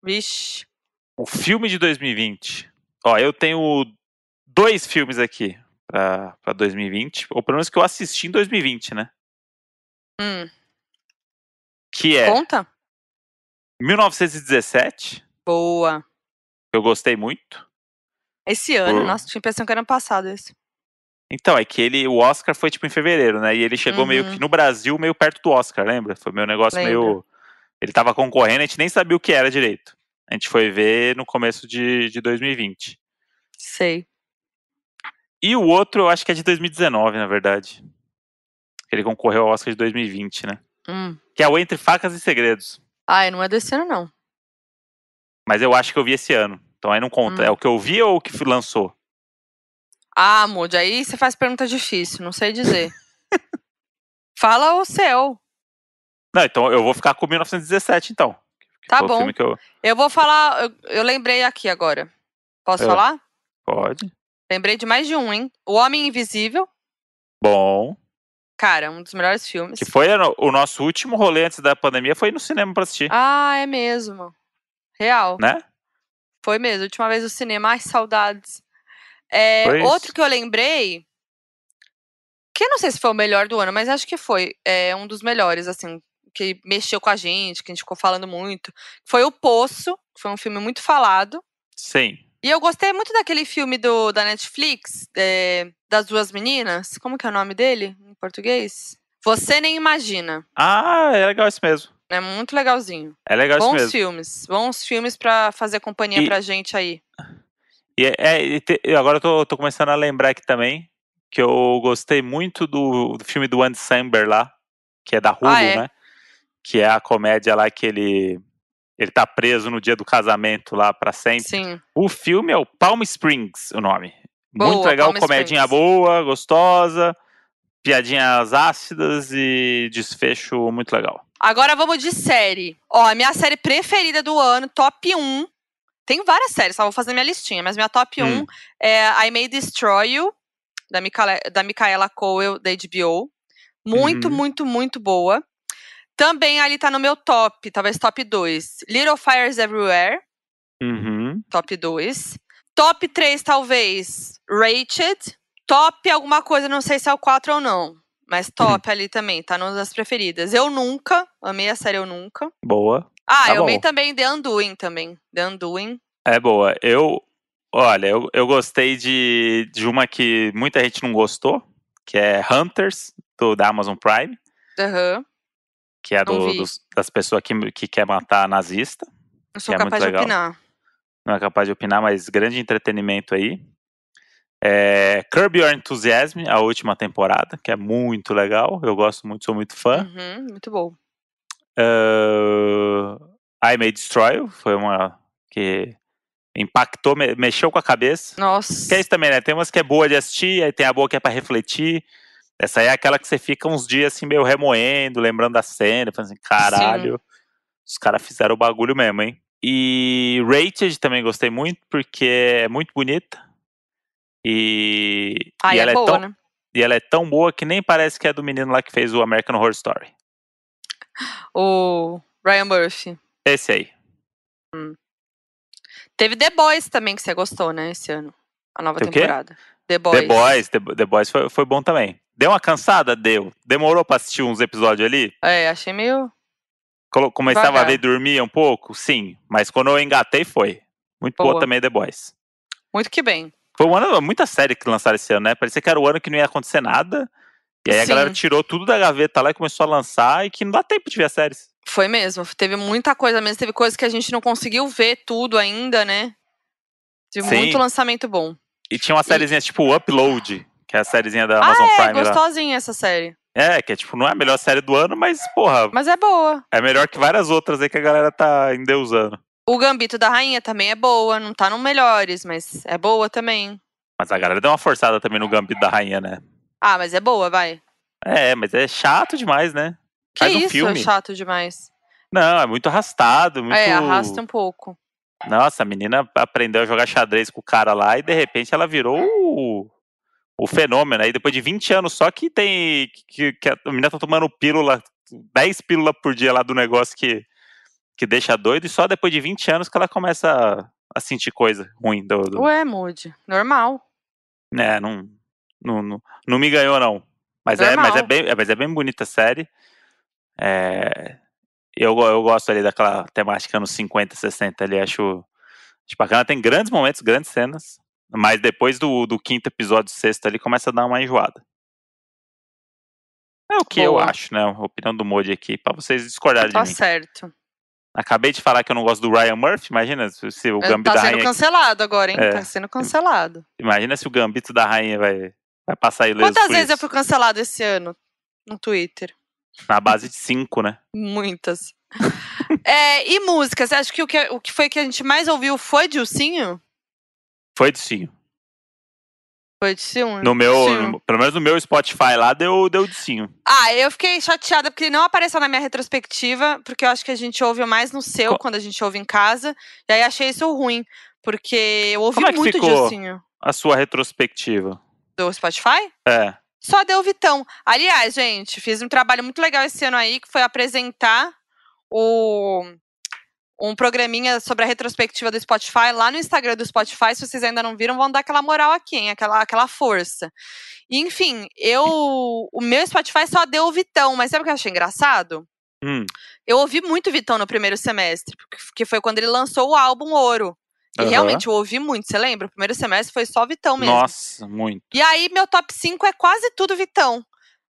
Vixe. O filme de 2020. Ó, eu tenho dois filmes aqui pra, pra 2020. Ou pelo menos que eu assisti em 2020, né? Hum, Que é Conta? 1917, Boa. eu gostei muito. Esse ano, Por- nossa, tinha a impressão que era ano passado esse. Então, é que ele, o Oscar foi tipo em fevereiro, né? E ele chegou meio Uhum. que no Brasil, meio perto do Oscar, lembra? Foi meu negócio Lembro. meio. Ele tava concorrendo, a gente nem sabia o que era direito. A gente foi ver no começo de, de 2020. Sei. E o outro, eu acho que é de 2019, na verdade. Ele concorreu ao Oscar de 2020, né? Hum. Que é o Entre Facas e Segredos. Ai, não é desse ano, não. Mas eu acho que eu vi esse ano. Então aí não conta. Hum. É o que eu vi ou o que lançou? Ah, Moody, aí você faz pergunta difícil, não sei dizer. Fala o seu. Não, então eu vou ficar com 1917, então. Tá bom. eu... Eu vou falar, eu, eu lembrei aqui agora. Posso É. falar? Pode. Lembrei de mais de um, hein? O Homem Invisível. Bom. Cara, um dos melhores filmes. Que foi o nosso último rolê antes da pandemia, foi no cinema pra assistir. Ah, é mesmo. Real. Né? Foi mesmo. Última vez no cinema. Ai, saudades. É, outro que eu lembrei. Que eu não sei se foi o melhor do ano, mas acho que foi. É um dos melhores, assim. Que mexeu com a gente, que a gente ficou falando muito. Foi O Poço, que foi um filme muito falado. Sim. E eu gostei muito daquele filme do, da Netflix, é, das duas meninas. Como que é o nome dele em português? Você Nem Imagina. Ah, é legal isso mesmo. É muito legalzinho. É legal isso Bons mesmo. filmes. Bons filmes pra fazer companhia E- pra gente aí. E, é, é, e te, agora eu tô, tô, começando a lembrar aqui também que eu gostei muito do, do filme do Andy Samberg lá, que é da Hulu, ah, é? né? Que é a comédia lá que ele ele tá preso no dia do casamento lá para sempre. Sim. O filme é o Palm Springs, o nome. Boa, muito legal, Palm comedinha Springs. boa, gostosa, piadinhas ácidas e desfecho muito legal. Agora vamos de série. Ó, a minha série preferida do ano, top 1. Tem várias séries, só vou fazer minha listinha, mas minha top hum. 1 é I May Destroy You, da, Micaela, da Micaela Cowell, da HBO. Muito, uhum. muito, muito boa. Também ali tá no meu top, talvez top 2. Little Fires Everywhere. Uhum. Top 2. Top 3, talvez, Rated. Top alguma coisa, não sei se é o 4 ou não. Mas uhum. top uhum. ali também, tá nas das preferidas. Eu Nunca, amei a série Eu Nunca. Boa. Ah, tá eu bom. amei também The Undoing também. The Undoing. É boa. Eu, olha, eu, eu gostei de, de uma que muita gente não gostou, que é Hunters, do, da Amazon Prime. Uhum que é do, dos, das pessoas que, que quer matar nazista. Eu sou é capaz de opinar. Não é capaz de opinar, mas grande entretenimento aí. É, Curb Your Enthusiasm, a última temporada, que é muito legal. Eu gosto muito, sou muito fã. Uhum, muito bom. Uh, I May Destroy foi uma que impactou, mexeu com a cabeça. Nossa. Que é isso também, né? Tem umas que é boa de assistir, aí tem a boa que é pra refletir. Essa aí é aquela que você fica uns dias assim meio remoendo, lembrando da cena, falando assim, caralho, Sim. os caras fizeram o bagulho mesmo, hein? E Rated também gostei muito, porque é muito bonita. E, ah, e é ela é, boa, tão, né? E ela é tão boa que nem parece que é do menino lá que fez o American Horror Story. O Ryan Murphy. Esse aí. Hum. Teve The Boys também, que você gostou, né, esse ano. A nova Tem temporada. The Boys. The Boys, The, The Boys foi, foi bom também. Deu uma cansada? Deu. Demorou pra assistir uns episódios ali? É, achei meio. Começava Vagar. a ver dormir um pouco? Sim. Mas quando eu engatei, foi. Muito boa, boa também The Boys. Muito que bem. Foi um ano, muita série que lançaram esse ano, né? Parecia que era o ano que não ia acontecer nada. E aí Sim. a galera tirou tudo da gaveta lá e começou a lançar e que não dá tempo de ver as séries. Foi mesmo. Teve muita coisa mesmo. Teve coisas que a gente não conseguiu ver tudo ainda, né? Teve Sim. muito lançamento bom. E tinha uma sériezinha e... tipo Upload, que é a sériezinha da Amazon ah, é, Prime. É, gostosinha lá. essa série. É, que é tipo, não é a melhor série do ano, mas, porra. Mas é boa. É melhor que várias outras aí que a galera tá endeusando. O Gambito da Rainha também é boa, não tá no melhores, mas é boa também. Mas a galera deu uma forçada também no Gambito da Rainha, né? Ah, mas é boa, vai. É, mas é chato demais, né? Que Faz um isso, filme. é chato demais. Não, é muito arrastado, muito... É, arrasta um pouco. Nossa, a menina aprendeu a jogar xadrez com o cara lá e de repente ela virou o o fenômeno. Aí depois de 20 anos só que tem. que, que a menina tá tomando pílula, 10 pílulas por dia lá do negócio que, que deixa doido, e só depois de 20 anos que ela começa a, a sentir coisa ruim do, do. Ué, Moody, normal. É, não, não, não, não me ganhou, não. Mas é, mas, é bem, é, mas é bem bonita a série. É, eu, eu gosto ali daquela temática nos 50, 60 ali, acho, acho bacana. Tem grandes momentos, grandes cenas. Mas depois do, do quinto episódio, sexto ali, começa a dar uma enjoada. É o que Boa. eu acho, né? A opinião do Modi aqui, pra vocês discordarem tá de mim. Tá certo. Acabei de falar que eu não gosto do Ryan Murphy, imagina se o Gambito tá da Rainha... Tá sendo cancelado agora, hein? É. Tá sendo cancelado. Imagina se o Gambito da Rainha vai, vai passar ileso Quantas vezes isso. eu fui cancelado esse ano no Twitter? Na base de cinco, né? Muitas. é, e músicas? Acho que o, que o que foi que a gente mais ouviu foi Dilcinho? Foi Dilcinho. Foi de sim. No meu, no, pelo menos no meu Spotify lá deu, deu de sim. Ah, eu fiquei chateada porque não apareceu na minha retrospectiva, porque eu acho que a gente ouve mais no seu, Co quando a gente ouve em casa. E aí achei isso ruim, porque eu ouvi Como é que muito ficou Dilcinho. A sua retrospectiva? Do Spotify? É. Só deu Vitão. Aliás, gente, fiz um trabalho muito legal esse ano aí, que foi apresentar o um programinha sobre a retrospectiva do Spotify lá no Instagram do Spotify. Se vocês ainda não viram, vão dar aquela moral aqui, hein? Aquela, aquela força. E, enfim, eu. O meu Spotify só deu o Vitão, mas sabe o que eu achei engraçado? Hum. Eu ouvi muito Vitão no primeiro semestre, que foi quando ele lançou o álbum Ouro. E uhum. realmente eu ouvi muito, você lembra? O primeiro semestre foi só Vitão mesmo. Nossa, muito. E aí, meu top 5 é quase tudo Vitão.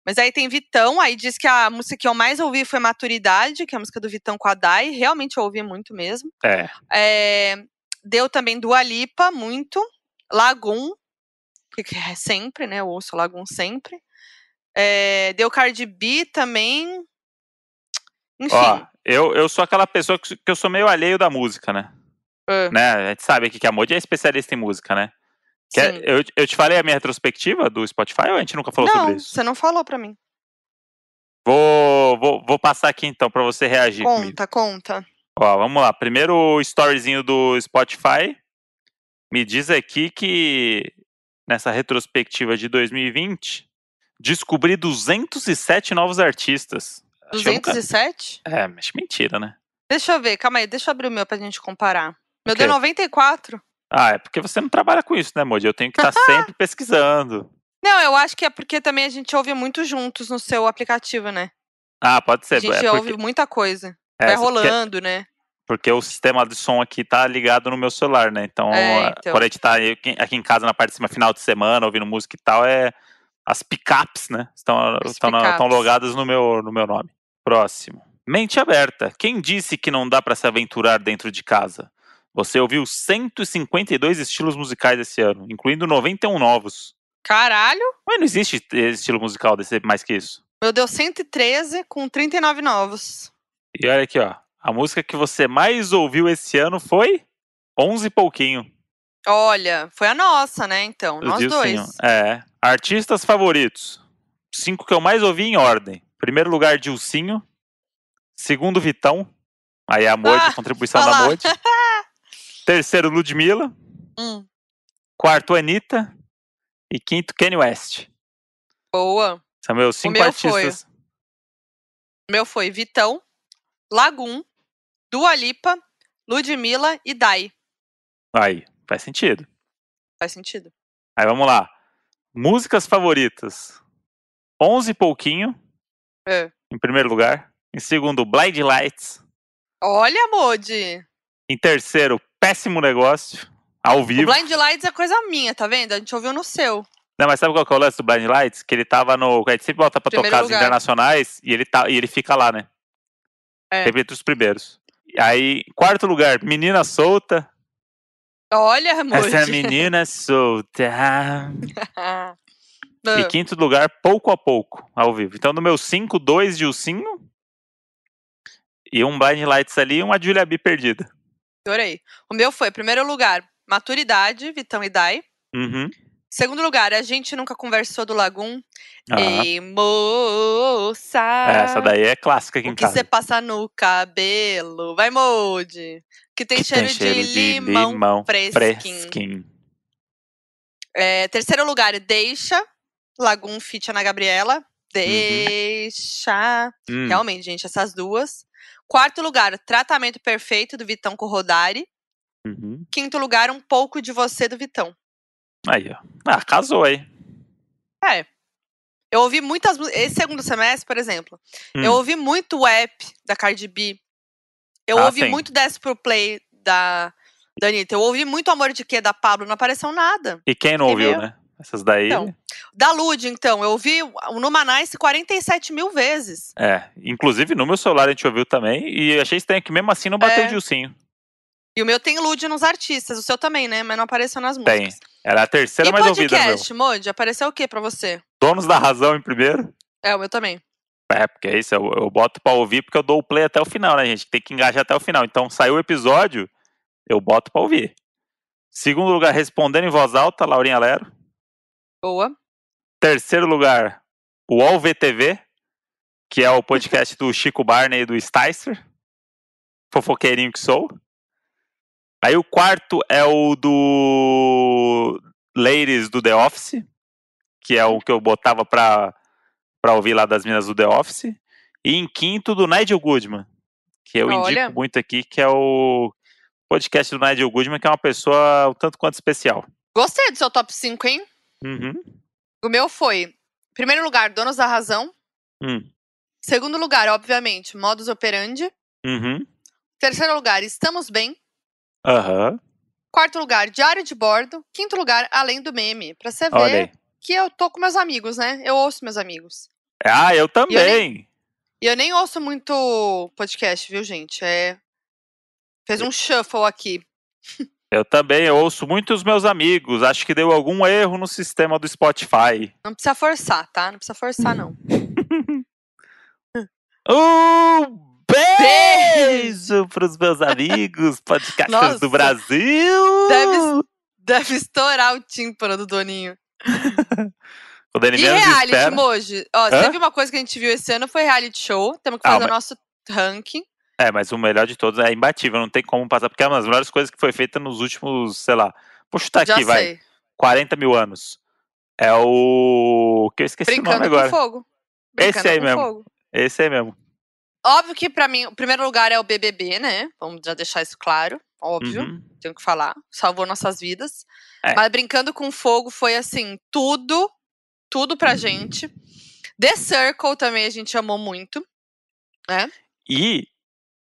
Mas aí tem Vitão, aí diz que a música que eu mais ouvi foi Maturidade, que é a música do Vitão com a Dai. Realmente eu ouvi muito mesmo. É. é deu também Dua Lipa, muito. Lagoon, que é sempre, né? Eu ouço Lagoon sempre. É, deu Cardi B também. Enfim. Ó, eu, eu sou aquela pessoa que, que eu sou meio alheio da música, né? Ah, né? A gente sabe aqui que a Modi é especialista em música, né? Quer- eu, eu te falei a minha retrospectiva do Spotify ou a gente nunca falou não, sobre isso? você não falou pra mim. Vou, vou, vou passar aqui então pra você reagir comigo. Conta, conta. Ó, vamos lá. Primeiro o storyzinho do Spotify. Me diz aqui que nessa retrospectiva de 2020 descobri 207 novos artistas. Achei um ca- 207? É, mas mentira, né? Deixa eu ver, calma aí, deixa eu abrir o meu pra gente comparar. Meu deu 94. Ah, é porque você não trabalha com isso, né, Modi? Eu tenho que estar sempre pesquisando. Não, eu acho que é porque também a gente ouve muito juntos no seu aplicativo, né? Ah, pode ser. A gente é ouve porque, muita coisa. é, Vai porque- rolando, né? Porque o sistema de som aqui tá ligado no meu celular, né? Então, É, então. quando a gente tá aqui em casa na parte de cima, final de semana, ouvindo música e tal, é as picapes, né? Estão, As estão, na- estão picapes. logadas no meu, no meu nome. Próximo. Mente aberta. Quem disse que não dá pra se aventurar dentro de casa? Você ouviu 152 estilos musicais esse ano, incluindo 91 novos. Caralho, Mas não existe estilo musical desse mais que isso. meu deu 113 com 39 novos. E olha aqui, ó. A música que você mais ouviu esse ano foi 11 e pouquinho. Olha, foi a nossa, né? Então, do nós Dilcinho. dois. É. Artistas favoritos. Cinco que eu mais ouvi em ordem. Primeiro lugar, Dilcinho. Segundo, Vitão. Aí a Modi, Ah, a contribuição da lá. Terceiro, Ludmilla. Hum, Quarto, Anitta. E quinto, Kanye West. boa. São meus cinco meu foi. artistas. O meu foi Vitão, Lagoon, Dua Lipa, Ludmilla e Dai. Aí, faz sentido. Faz sentido. Aí vamos lá. Músicas favoritas. Onze e pouquinho, É. em primeiro lugar. Em segundo, Blind Lights. Olha, Modi. Em terceiro, Péssimo Negócio. Ao O vivo. Blind Lights é coisa minha, tá vendo? A gente ouviu no seu. Não, mas sabe qual que é o lance do Blind Lights? Que ele tava no. A gente sempre bota pra Primeiro tocar as lugar. internacionais e ele, tá, e ele fica lá, né? É. Sempre entre os primeiros. Aí, quarto lugar, Menina Solta. Olha, Modi. Essa a menina solta. Ah. E quinto lugar, pouco a pouco, ao vivo. Então, no meu 5, dois Dilcinho. E um Blind Lights ali e uma Julia B perdida. O meu foi, primeiro lugar, Maturidade, Vitão e Dai. Uhum. Segundo lugar, A Gente Nunca Conversou do Lagoon. Ah, Ei, moça. essa daí é clássica aqui em O que casa. você passa no cabelo? Vai, Mode. Que tem, Que cheiro, tem cheiro de, limão, fresquinho. fresquinho. É, terceiro lugar, Deixa. Lagoon Fit Ana Gabriela. Uhum. Deixa. Hum, Realmente, gente, essas duas. Quarto lugar, Tratamento Perfeito, do Vitão com Rodari. uhum. Quinto lugar, Um Pouco de Você, do Vitão. Aí, ó. Ah, casou aí. É. Eu ouvi muitas. Esse segundo semestre, por exemplo, Hum. eu ouvi muito o app da Cardi B. Eu Ah, ouvi sim. muito Desce Pro Play da, da Anitta. Eu ouvi muito Amor de Quê da Pablo. Não apareceu nada. E quem não ouviu, né? Essas daí. Então. Da Lud, então, eu ouvi o Numanice 47 mil vezes. É. Inclusive no meu celular a gente ouviu também. E achei estranho que mesmo assim não bateu É. o Dilcinho. E o meu tem Lud nos artistas. O seu também, né? Mas não apareceu nas Tem. músicas. Era a terceira e mais ouvida no meu. podcast, Modi? Apareceu o quê pra você? Donos da Razão em primeiro. É, o meu também. É, porque é isso, eu, eu boto pra ouvir porque eu dou o play até o final, né, gente? Tem que engajar até o final. Então, saiu o episódio, eu boto pra ouvir. Segundo lugar, Respondendo em Voz Alta, Laurinha Lero. Boa. Terceiro lugar, o UOL VTV, que é o podcast do Chico Barney e do Sticer. Fofoqueirinho que sou. Aí o quarto é o do Ladies do The Office, que é o que eu botava pra, pra ouvir lá das minas do The Office. E em quinto, do Nigel Goodman, que eu Olha. indico muito aqui, que é o podcast do Nigel Goodman, que é uma pessoa um tanto quanto especial. Gostei do seu top 5, hein? Uhum. O meu foi, primeiro lugar, Donos da Razão. Hum. Segundo lugar, obviamente, Modus Operandi. Uhum. Terceiro lugar, Estamos Bem. Aham. Quarto lugar, Diário de Bordo. Quinto lugar, Além do Meme. Pra você ver que eu tô com meus amigos, né? Eu ouço meus amigos. Ah, eu também. E eu nem ouço muito podcast, viu, gente? É. Fez um shuffle aqui. Eu também ouço muitos meus amigos. Acho que deu algum erro no sistema do Spotify. Não precisa forçar, tá? Não precisa forçar, não. Um beijo pros meus amigos podcasters do Brasil. Deve, deve estourar o tímpano do Doninho. Quando ele E reality, espera. Moji? Ó, teve uma coisa que a gente viu esse ano, foi reality show. Temos que Ah, fazer o mas- nosso ranking. É, mas o melhor de todos é imbatível, não tem como passar, porque é uma das melhores coisas que foi feita nos últimos, sei lá, vou chutar Já aqui, vai, sei. 40 mil anos. É o. que eu esqueci o Brincando nome com agora. fogo. Esse Brincando aí com mesmo. fogo. Esse aí mesmo. Óbvio que pra mim, o primeiro lugar é o BBB, né? Vamos já deixar isso claro. Óbvio, Uhum. tenho que falar. Salvou nossas vidas. É. Mas Brincando com Fogo foi assim, tudo, tudo pra gente. The Circle também a gente amou muito. E.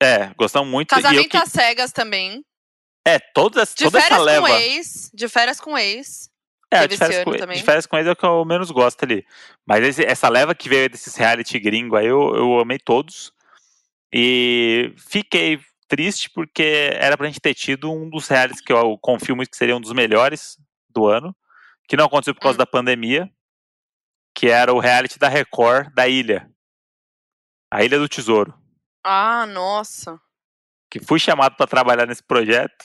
É, gostamos muito. Casamento que, às cegas também. é, toda, essa- De toda essa férias leva. com ex. De férias com ex. É, de férias, com, também. de férias com eles é o que eu menos gosto ali. Mas esse- essa leva que veio desses reality gringo aí, eu, eu amei todos. E fiquei triste porque era pra gente ter tido um dos realities que eu confio muito que seria um dos melhores do ano, que não aconteceu por causa Hum. da pandemia, que era o reality da Record da Ilha. A Ilha do Tesouro. Ah, nossa. Que fui chamado pra trabalhar nesse projeto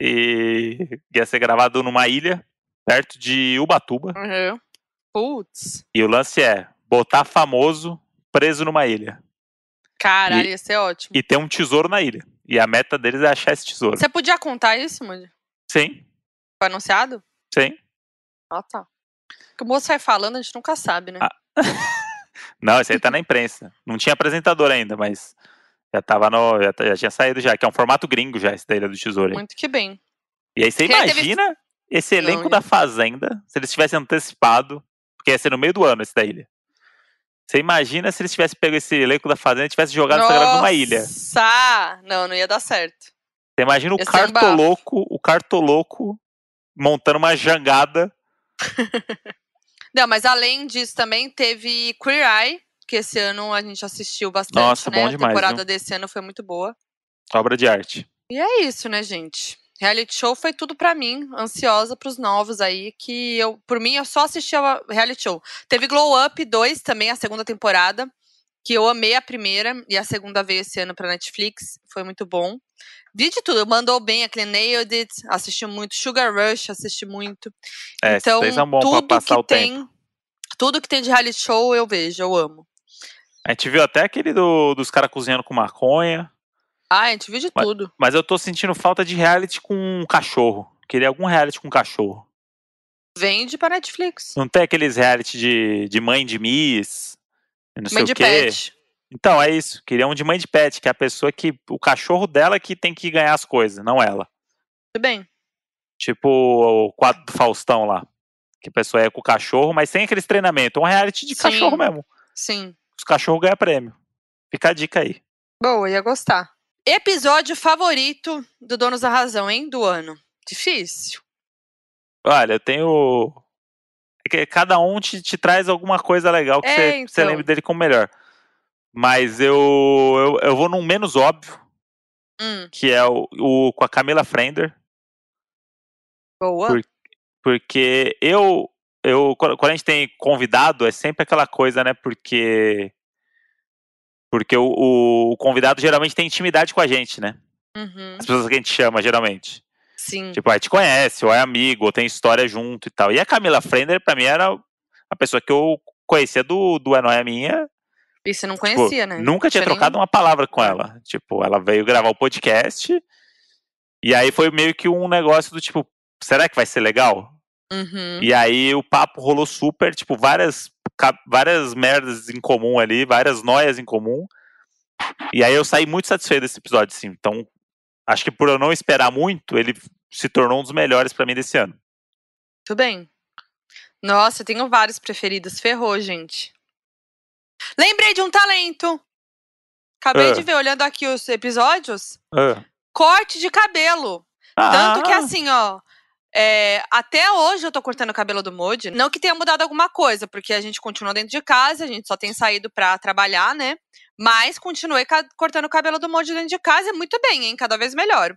e ia ser gravado numa ilha perto de Ubatuba. Uhum. Putz. E o lance é botar famoso preso numa ilha. Caralho, E- ia ser ótimo. E ter um tesouro na ilha. E a meta deles é achar esse tesouro. Você podia contar isso, Moody? Sim, Foi anunciado? sim. Ah, tá. O que o moço vai falando, a gente nunca sabe, né? Ah, Não, esse aí tá na imprensa. Não tinha apresentador ainda, mas já tava no. Já, já tinha saído já, que é um formato gringo já, esse da Ilha do Tesouro. aí. Muito que bem. E aí você aí teve- imagina esse elenco Não, da Fazenda, se eles tivessem antecipado, porque ia ser no meio do ano esse da ilha. Você imagina se eles tivessem pego esse elenco da Fazenda e tivessem jogado essa galera numa ilha. Nossa! Não, não ia dar certo. Você imagina o um cartoloco, o cartoloco montando uma jangada. Não, mas além disso também teve Queer Eye, que esse ano a gente assistiu bastante, Nossa, né? bom a demais, temporada viu? desse ano foi muito boa. Obra de arte. E é isso, né, gente? Reality show foi tudo pra mim, ansiosa pros novos aí, que eu, por mim, eu só assistia a reality show. Teve Glow Up 2 também, a segunda temporada, que eu amei a primeira, e a segunda veio esse ano pra Netflix, foi muito bom. Vi de tudo, mandou bem, aquele Nailed It, assisti muito, Sugar Rush, assisti muito. É, então, pra tudo que o tempo. tem, tudo que tem de reality show eu vejo, eu amo. A gente viu até aquele do- dos caras cozinhando com maconha. Ah, a gente viu de Mas- tudo. Mas eu tô sentindo falta de reality com cachorro. Queria algum reality com cachorro. Vende pra Netflix. Não tem aqueles reality de, de mãe de Miss, não sei Mãe o de quê. pet. Então, é isso. Queria um de mãe de pet, que é a pessoa que. O cachorro dela que tem que ganhar as coisas, não ela. Tudo bem. Tipo o quadro do Faustão lá. Que a pessoa é com o cachorro, mas sem aqueles treinamentos. Um reality de Sim. cachorro mesmo. Sim. Os cachorros ganham prêmio. Fica a dica aí. Boa, ia gostar. Episódio favorito do Donos da Razão, hein? Do ano. Difícil. Olha, eu tenho. É que Cada um te, te traz alguma coisa legal que É, você você então. lembre dele como melhor. Mas eu, eu, eu vou num menos óbvio, Hum, que é o, o com a Camila Frender. boa. Por- Porque eu, eu. Quando quando a gente tem convidado, é sempre aquela coisa, né? Porque. Porque o, o- o convidado geralmente tem intimidade com a gente, né? Uhum, As pessoas que a gente chama, geralmente. Sim. Tipo, a gente conhece, ou é amigo, ou tem história junto e tal. E a Camila Frender, pra mim, era a pessoa que eu conhecia do, do É Não É Minha. E você não Tipo, conhecia, né? Nunca tinha trocado uma palavra com ela. Tipo, ela veio gravar o podcast. E aí foi meio que um negócio do tipo, será que vai ser legal? Uhum. E aí o papo rolou super, tipo, várias, várias merdas em comum ali, várias noias em comum. E aí eu saí muito satisfeito desse episódio, sim. Então, acho que por eu não esperar muito, ele se tornou um dos melhores pra mim desse ano. Tudo bem. Nossa, eu tenho vários preferidos. Ferrou, gente. Lembrei de um talento. Acabei Ah. de ver, olhando aqui os episódios. Ah. Corte de cabelo. Tanto que Ah, assim, ó. é, até hoje eu tô cortando o cabelo do Modi. Não que tenha mudado alguma coisa, porque a gente continua dentro de casa, a gente só tem saído pra trabalhar, né? Mas continuei cortando o cabelo do Modi dentro de casa e muito bem, hein? Cada vez melhor.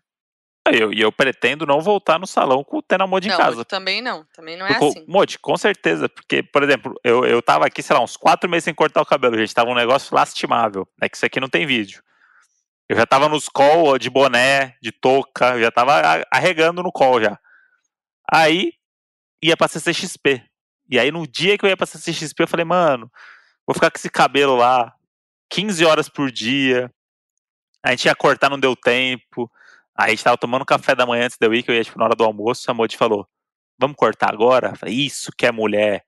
E eu, e eu pretendo não voltar no salão com tendo a Modi em não, casa. também não. Também não é Porque, assim. Modi, com certeza. Porque, por exemplo, eu, eu tava aqui, sei lá, uns quatro meses sem cortar o cabelo, gente. Tava um negócio lastimável. É que isso aqui não tem vídeo. Eu já tava nos call de boné, de touca, eu já tava arregando no call já. Aí ia pra CCXP. E aí no dia que eu ia pra CCXP, eu falei, mano, vou ficar com esse cabelo lá 15 horas por dia. A gente ia cortar, não deu tempo. Aí a gente tava tomando café da manhã antes da que eu ia tipo, na hora do almoço, a Modi falou, vamos cortar agora? Falei, isso que é mulher.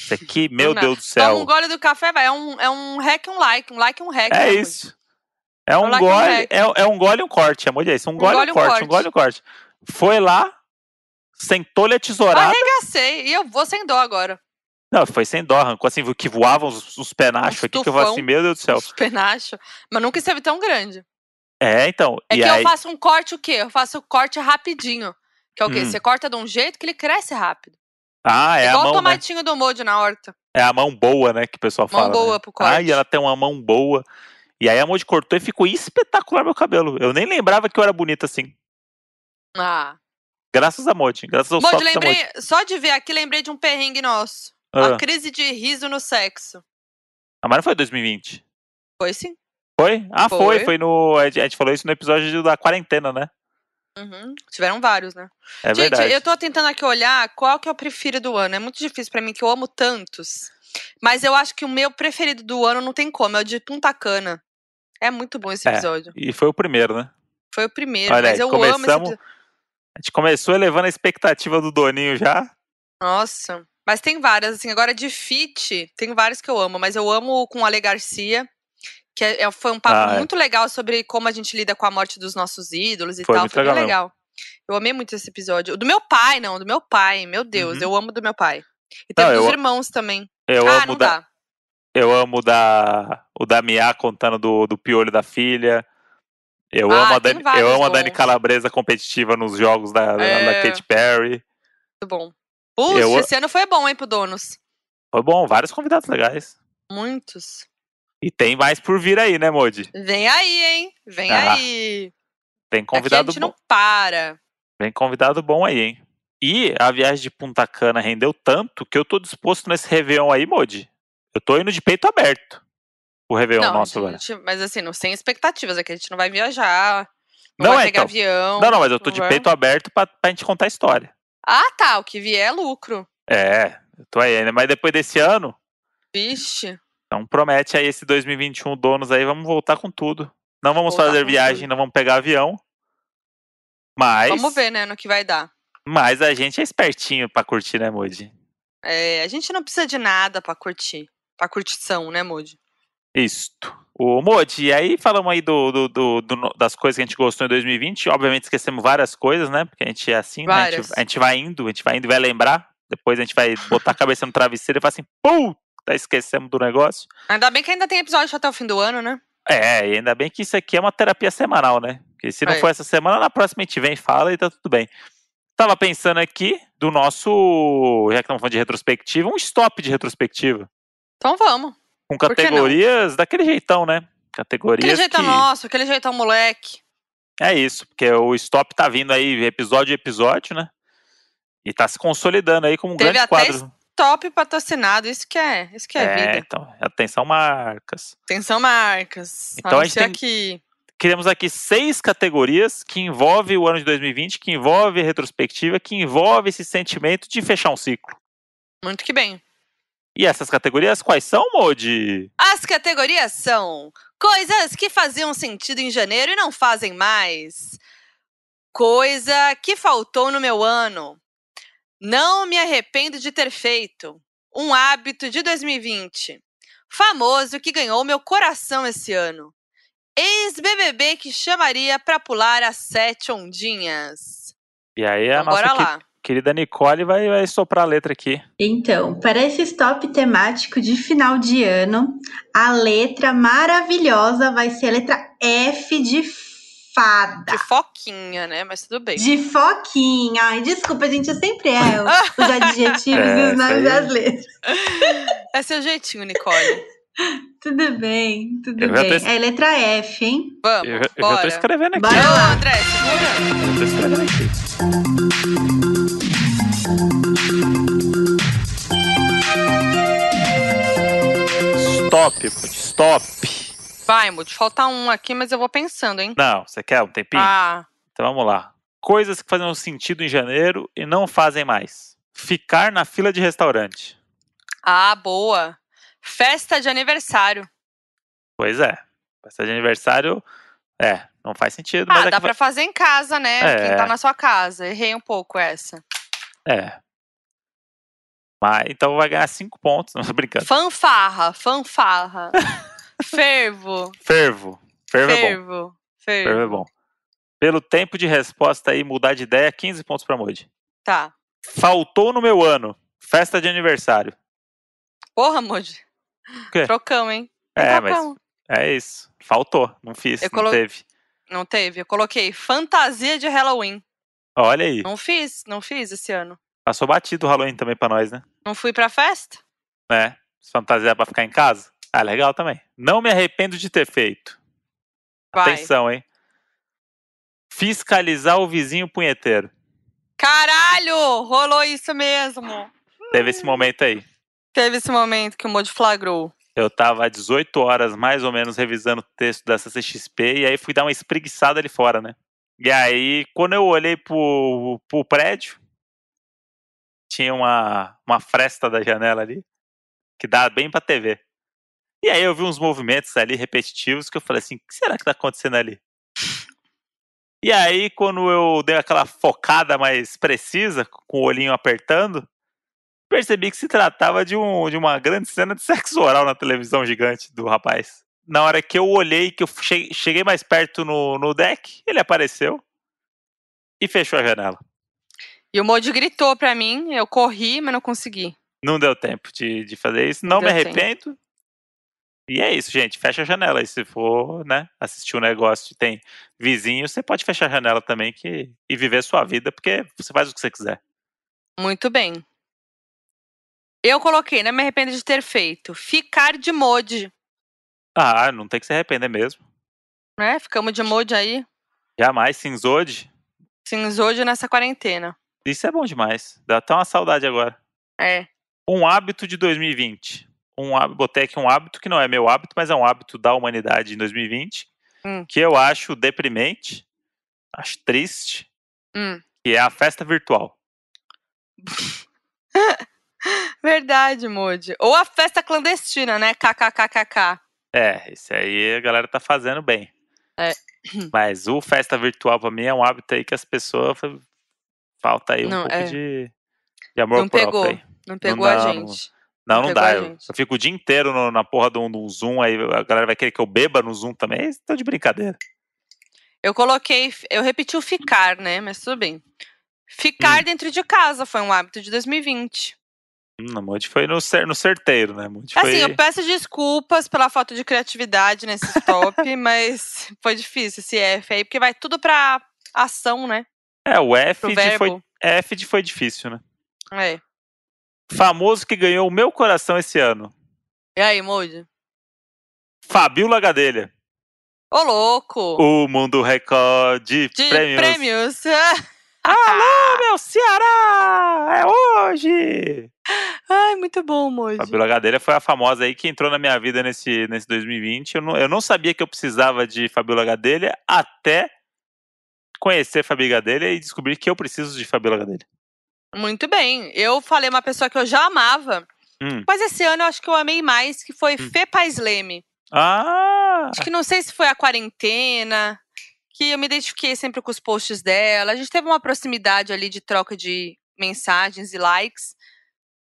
Isso aqui, meu Não, Deus do Toma céu. um gole do café, vai. É um, é um hack, um like. Um like, um hack. É isso. É um, like um gole, hack. é, é um gole e um corte, amor de isso. Um gole e gole um e um corte, corte. um gole e um corte. Foi lá, sentou-lhe a tesourada. Arregacei. E eu vou sem dó agora. Não, foi sem dó, arrancou assim, que voavam os, os penachos Um aqui, que eu falei assim, meu Deus do céu. Os penachos. Mas nunca esteve tão grande. É, então, É e que aí, eu faço um corte o quê? Eu faço o corte rapidinho. Que é o quê? Hum. Você corta de um jeito que ele cresce rápido. ah, é a Igual o mão, né? tomatinho do molde na horta. É a mão boa, né, que o pessoal Mão fala. boa né? pro corte. Ai, ela tem uma mão boa. E aí a Moji cortou e ficou espetacular meu cabelo. Eu nem lembrava que eu era bonita assim. Ah. Graças a Moji, graças aos Molde, lembrei, só de ver aqui, lembrei de um perrengue nosso. Ah, A crise de riso no sexo. ah, mas não foi 2020. Foi sim. Foi? Ah, foi. Foi. Foi no. A gente falou isso no episódio da quarentena, né? Uhum. Tiveram vários, né? É Gente, verdade. eu tô tentando aqui olhar qual que eu prefiro do ano. É muito difícil pra mim, que eu amo tantos. Mas eu acho que o meu preferido do ano não tem como, é o de Punta Cana. É muito bom esse É. episódio. E foi o primeiro, né? Foi o primeiro, Olha mas eu amo esse começamos- episódio. A gente começou elevando a expectativa do Doninho já. Nossa. Mas tem várias, assim, agora de fit, tem vários que eu amo, mas eu amo com o Ale Garcia, que é- é- foi um papo Ah, é. muito legal sobre como a gente lida com a morte dos nossos ídolos e Foi tal. muito Foi bem legal legal. Eu amei muito esse episódio. Do meu pai, não, do meu pai, meu Deus, Uhum. eu amo do meu pai. E tem dos eu- irmãos também. Eu ah, amo não da, dá. eu amo da o da Mia contando do, do piolho da filha. Eu Ah, amo a Dani, eu amo a Dani. Calabresa competitiva nos jogos da, da- É. da Katy Perry. Muito bom. Puxa, Eu- esse ano foi bom, hein, pro Donos. Foi bom, vários convidados legais. Muitos. E tem mais por vir aí, né, Modi? Vem aí, hein? Vem Ah, aí. Tem Aqui a convidado gente bom. não para. Vem convidado bom aí, hein? E a viagem de Punta Cana rendeu tanto que eu tô disposto nesse Réveillon aí, Modi. Eu tô indo de peito aberto. O Réveillon não, nosso a gente- mas assim, não sem expectativas. É que a gente não vai viajar. Não, Não, vai é, pegar então. avião. Não, não, mas eu tô de vai- peito aberto pra, pra gente contar a história. Ah, tá. O que vier é lucro. É, eu tô aí ainda. Mas depois desse ano, Vixe. Então promete aí esse 2021 donos aí, vamos voltar com tudo. Não vamos Voltar fazer viagem, tudo. não vamos pegar avião. Mas, Vamos ver, né, no que vai dar. mas a gente é espertinho pra curtir, né, Moody? É, a gente não precisa de nada pra curtir. Pra curtição, né, Moody? Isto. O Modi, e aí falamos aí do, do- do- do- das coisas que a gente gostou em 2020. Obviamente esquecemos várias coisas, né? Porque a gente é assim, né? A gente, a gente vai indo, a gente vai indo e vai lembrar. Depois a gente vai botar a cabeça no travesseiro e falar assim, puta, esquecemos do negócio. Ainda bem que ainda tem episódio até o fim do ano, né? É, e ainda bem que isso aqui é uma terapia semanal, né? Porque se não É. for essa semana, na próxima a gente vem e fala e tá tudo bem. Tava pensando aqui do nosso, já que estamos falando de retrospectiva, um stop de retrospectiva. Então vamos. Com categorias daquele jeitão, né? Categorias Aquele jeitão que... nosso, aquele jeitão moleque. É isso, porque o stop tá vindo aí episódio a episódio, né? E tá se consolidando aí como um Teve grande até quadro. Top patrocinado, isso que é, isso que é, vida. então, atenção marcas. Atenção, marcas. Então a gente tem- aqui. Criamos aqui seis categorias que envolvem o ano de 2020, que envolve a retrospectiva, que envolve esse sentimento de fechar um ciclo. Muito que bem. E essas categorias quais são, Modi? As categorias são coisas que faziam sentido em janeiro e não fazem mais. Coisa que faltou no meu ano. Não me arrependo de ter feito. Um hábito de 2020. Famoso que ganhou meu coração esse ano. Ex-BBB que chamaria pra pular as sete ondinhas. E aí a Então, nossa que- lá. querida Nicole vai, vai soprar a letra aqui. Então, para esse stop temático de final de ano, a letra maravilhosa vai ser a letra F de fada. De foquinha, né? Mas tudo bem. De foquinha. Ai, desculpa, gente, eu sempre erro os adjetivos É, e os nomes das letras. É seu jeitinho, Nicole. Tudo bem, tudo Eu bem. tô- É letra F, hein? Vamos, Eu, eu já tô escrevendo aqui. Bora Ô, lá. André, segura. Eu tô vai garantir. Stop, stop. Vai, Moody, falta um aqui, mas eu vou pensando, hein? Não, você quer um tempinho? Ah, Então vamos lá. Coisas que faziam sentido em janeiro e não fazem mais. Ficar na fila de restaurante. ah, boa. Festa de aniversário. Pois é. Festa de aniversário, é, não faz sentido, mas Ah, é dá que pra fazer em casa, né? É. Quem tá na sua casa. Errei um pouco essa. É. Mas, então vai ganhar cinco pontos, não tô brincando. Fanfarra, fanfarra. Fervo, Fervo. Fervo é bom. fervo, fervo. Fervo é bom. Pelo tempo de resposta aí, mudar de ideia, 15 pontos pra Moody. Tá. Faltou no meu ano. Festa de aniversário. Porra, Moody. Trocamos, hein? É, mas é isso. Faltou. Não fiz, Eu não colo- teve. Não teve. Eu coloquei fantasia de Halloween. Olha aí. Não fiz, não fiz esse ano. Passou batido o Halloween também pra nós, né? Não fui pra festa? né? Fantasia pra ficar em casa. Ah, legal também. Não me arrependo de ter feito. Vai. Atenção, hein? Fiscalizar o vizinho punheteiro. Caralho! Rolou isso mesmo. Teve esse momento aí. Teve esse momento que o Moody flagrou. Eu tava às 18 horas, mais ou menos, revisando o texto da CCXP, e aí fui dar uma espreguiçada ali fora, né? E aí, quando eu olhei pro, pro prédio, tinha uma, uma fresta da janela ali, que dá bem pra TV. E aí eu vi uns movimentos ali repetitivos que eu falei assim, o que será que tá acontecendo ali? E aí, quando eu dei aquela focada mais precisa, com o olhinho apertando, percebi que se tratava de, um, de uma grande cena de sexo oral na televisão gigante do rapaz. Na hora que eu olhei, que eu che- cheguei mais perto no, no deck, ele apareceu e fechou a janela. E o Moody gritou pra mim, eu corri, mas não consegui. Não deu tempo de, de fazer isso. Não, Não me deu tempo. E é isso, gente. Fecha a janela. E se for, né, assistir um negócio e tem vizinho, você pode fechar a janela também que, e viver sua vida, porque você faz o que você quiser. Muito bem. Eu coloquei, não me arrependo de ter feito. Ficar de Moody. Ah, não tem que se arrepender mesmo. Né? Ficamos de Moody aí, Jamais, cinzode. cinzode nessa quarentena. Isso é bom demais. Dá até uma saudade agora. É. Um hábito de 2020. Um, botei aqui um hábito que não é meu hábito, mas é um hábito da humanidade em 2020, Hum. que eu acho deprimente, acho triste, Hum. que é a festa virtual. Verdade, Moody. Ou a festa clandestina, né? KKKKK. É, isso aí a galera tá fazendo bem. É. Mas o festa virtual pra mim é um hábito aí que as pessoas fa- falta aí um Não, pouco é. de, de amor Não próprio pegou. aí. Não pegou dá, a não- gente. Não, Não não dá. Eu, eu fico o dia inteiro no- na porra do, do Zoom, aí a galera vai querer que eu beba no Zoom também. Estão de brincadeira. Eu coloquei, eu repeti o ficar, né? Mas tudo bem. Ficar Hum. dentro de casa foi um hábito de 2020. Hum, a Moody foi no, cer no certeiro, né? Moody Assim, foi... eu peço desculpas pela falta de criatividade nesse top, mas foi difícil esse F aí, porque vai tudo pra ação, né? É, o F Pro de, foi. F de foi difícil, né? É. Famoso que ganhou o meu coração esse ano. E aí, Moody? Fabiola Gadelha. Ô, louco! O Mundo Record de, de prêmios. prêmios. Alô, meu Ceará! É hoje! Ai, muito bom, Moody. Fabiola Gadelha foi a famosa aí que entrou na minha vida nesse, nesse 2020. Eu não, eu não sabia que eu precisava de Fabiola Gadelha até conhecer Fabi Gadelha e descobrir que eu preciso de Fabiola Gadelha. Muito bem. Eu falei uma pessoa que eu já amava, Hum. mas esse ano eu acho que eu amei mais, que foi Hum. Fê Paz Leme. Ah! Acho que não sei se foi a quarentena, que eu me identifiquei sempre com os posts dela. A gente teve uma proximidade ali de troca de mensagens e likes.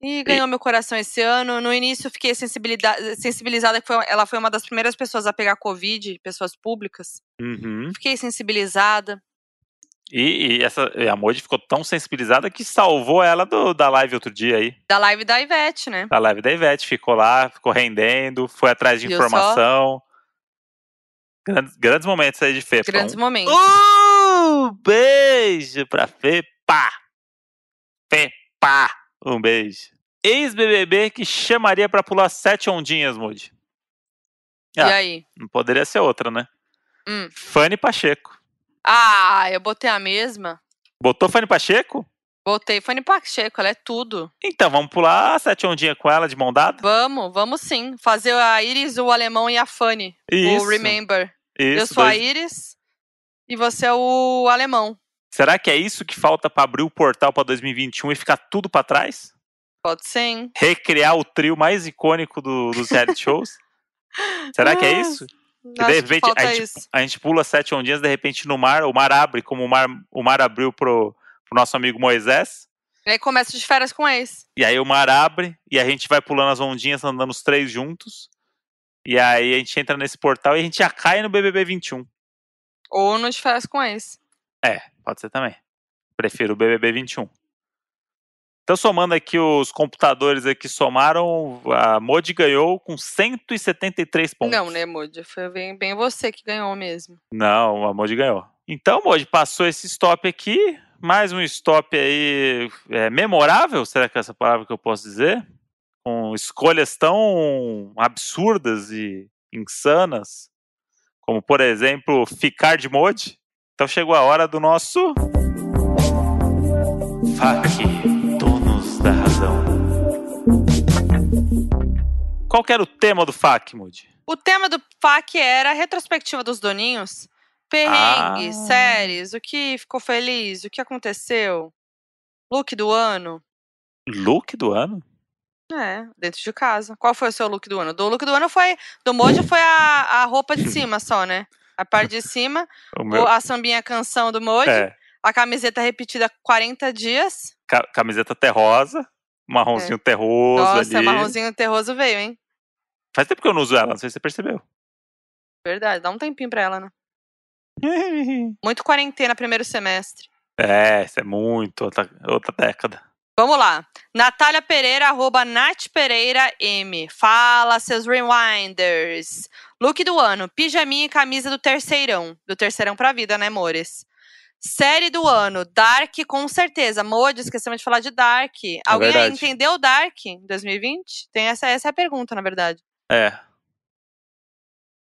E ganhou meu coração esse ano. No início eu fiquei sensibilizada, que foi- ela foi uma das primeiras pessoas a pegar Covid, pessoas públicas. Uhum. Fiquei sensibilizada. E, e essa, e a Moji ficou tão sensibilizada que salvou ela do- da live outro dia aí. Da live da Ivete, né? Da live da Ivete. Ficou lá, ficou rendendo, foi atrás de Viu só? informação. Grandes, grandes momentos aí de Fê. Grandes um- momentos. Uh, beijo pra Fepa. Fepa. Um beijo. Ex-BBB que chamaria pra pular sete ondinhas, Moody. E Ah. aí? Não poderia ser outra, né? Hum. Fanny Pacheco. Ah, eu botei a mesma. Botou Fanny Pacheco? Botei Fanny Pacheco, ela é tudo. Então, vamos pular sete ondinhas com ela de mão dada? Vamos, vamos sim. Fazer a Iris, o alemão e a Fanny. Isso. O Remember. eu Isso, sou a dois- Iris e você é o alemão. Será que é isso que falta pra abrir o portal pra 2021 e ficar tudo pra trás? Pode hein? Recriar o trio mais icônico do- dos reality shows? Será que é isso? De repente a gente, a gente pula sete ondinhas, de repente no mar, o mar abre, como o mar, o mar abriu pro, pro nosso amigo Moisés. E aí começa de férias com ex. E aí o mar abre e a gente vai pulando as ondinhas, andando os três juntos. E aí a gente entra nesse portal e a gente já cai no BBB 21. Ou no de férias com ex. É, pode ser também. Prefiro o BBB 21. Então, somando aqui os computadores aqui, somaram, a Modi ganhou com 173 pontos. Não, né, Moody? Foi bem, bem você que ganhou mesmo. Não, a Modi ganhou. Então, Modi, passou esse stop aqui. Mais um stop aí é, memorável, será que é essa palavra que eu posso dizer? Com escolhas tão absurdas e insanas, como, por exemplo, ficar de Modi. Então chegou a hora do nosso... FAQ, Qual que era o tema do FAQ, Modi? O tema do FAQ era a retrospectiva dos doninhos. Perrengues, Ah. séries, o que ficou feliz, o que aconteceu. Look do ano. Look do ano? É, dentro de casa. Qual foi o seu look do ano? Do look do ano foi. Do Moji foi a, a roupa de cima só, né? A parte de cima, meu... a sambinha canção do Moji, É, a camiseta repetida 40 dias. ca- camiseta terrosa, marronzinho terroso É. Nossa, ali. marronzinho terroso veio, hein? Faz tempo que eu não uso ela, não sei se você percebeu. Verdade, dá um tempinho pra ela, né? Muito quarentena primeiro semestre. É, isso é muito outra, outra década. Vamos lá. Natália Pereira, arroba Nath Pereira M. Fala, seus rewinders. Look do ano, pijaminha e camisa do terceirão. Do terceirão pra vida, né, amores? Série do ano, Dark, com certeza. Moody, esquecemos de falar de Dark. Alguém aí É entendeu Dark em 2020? Tem essa, essa é a pergunta, na verdade. É.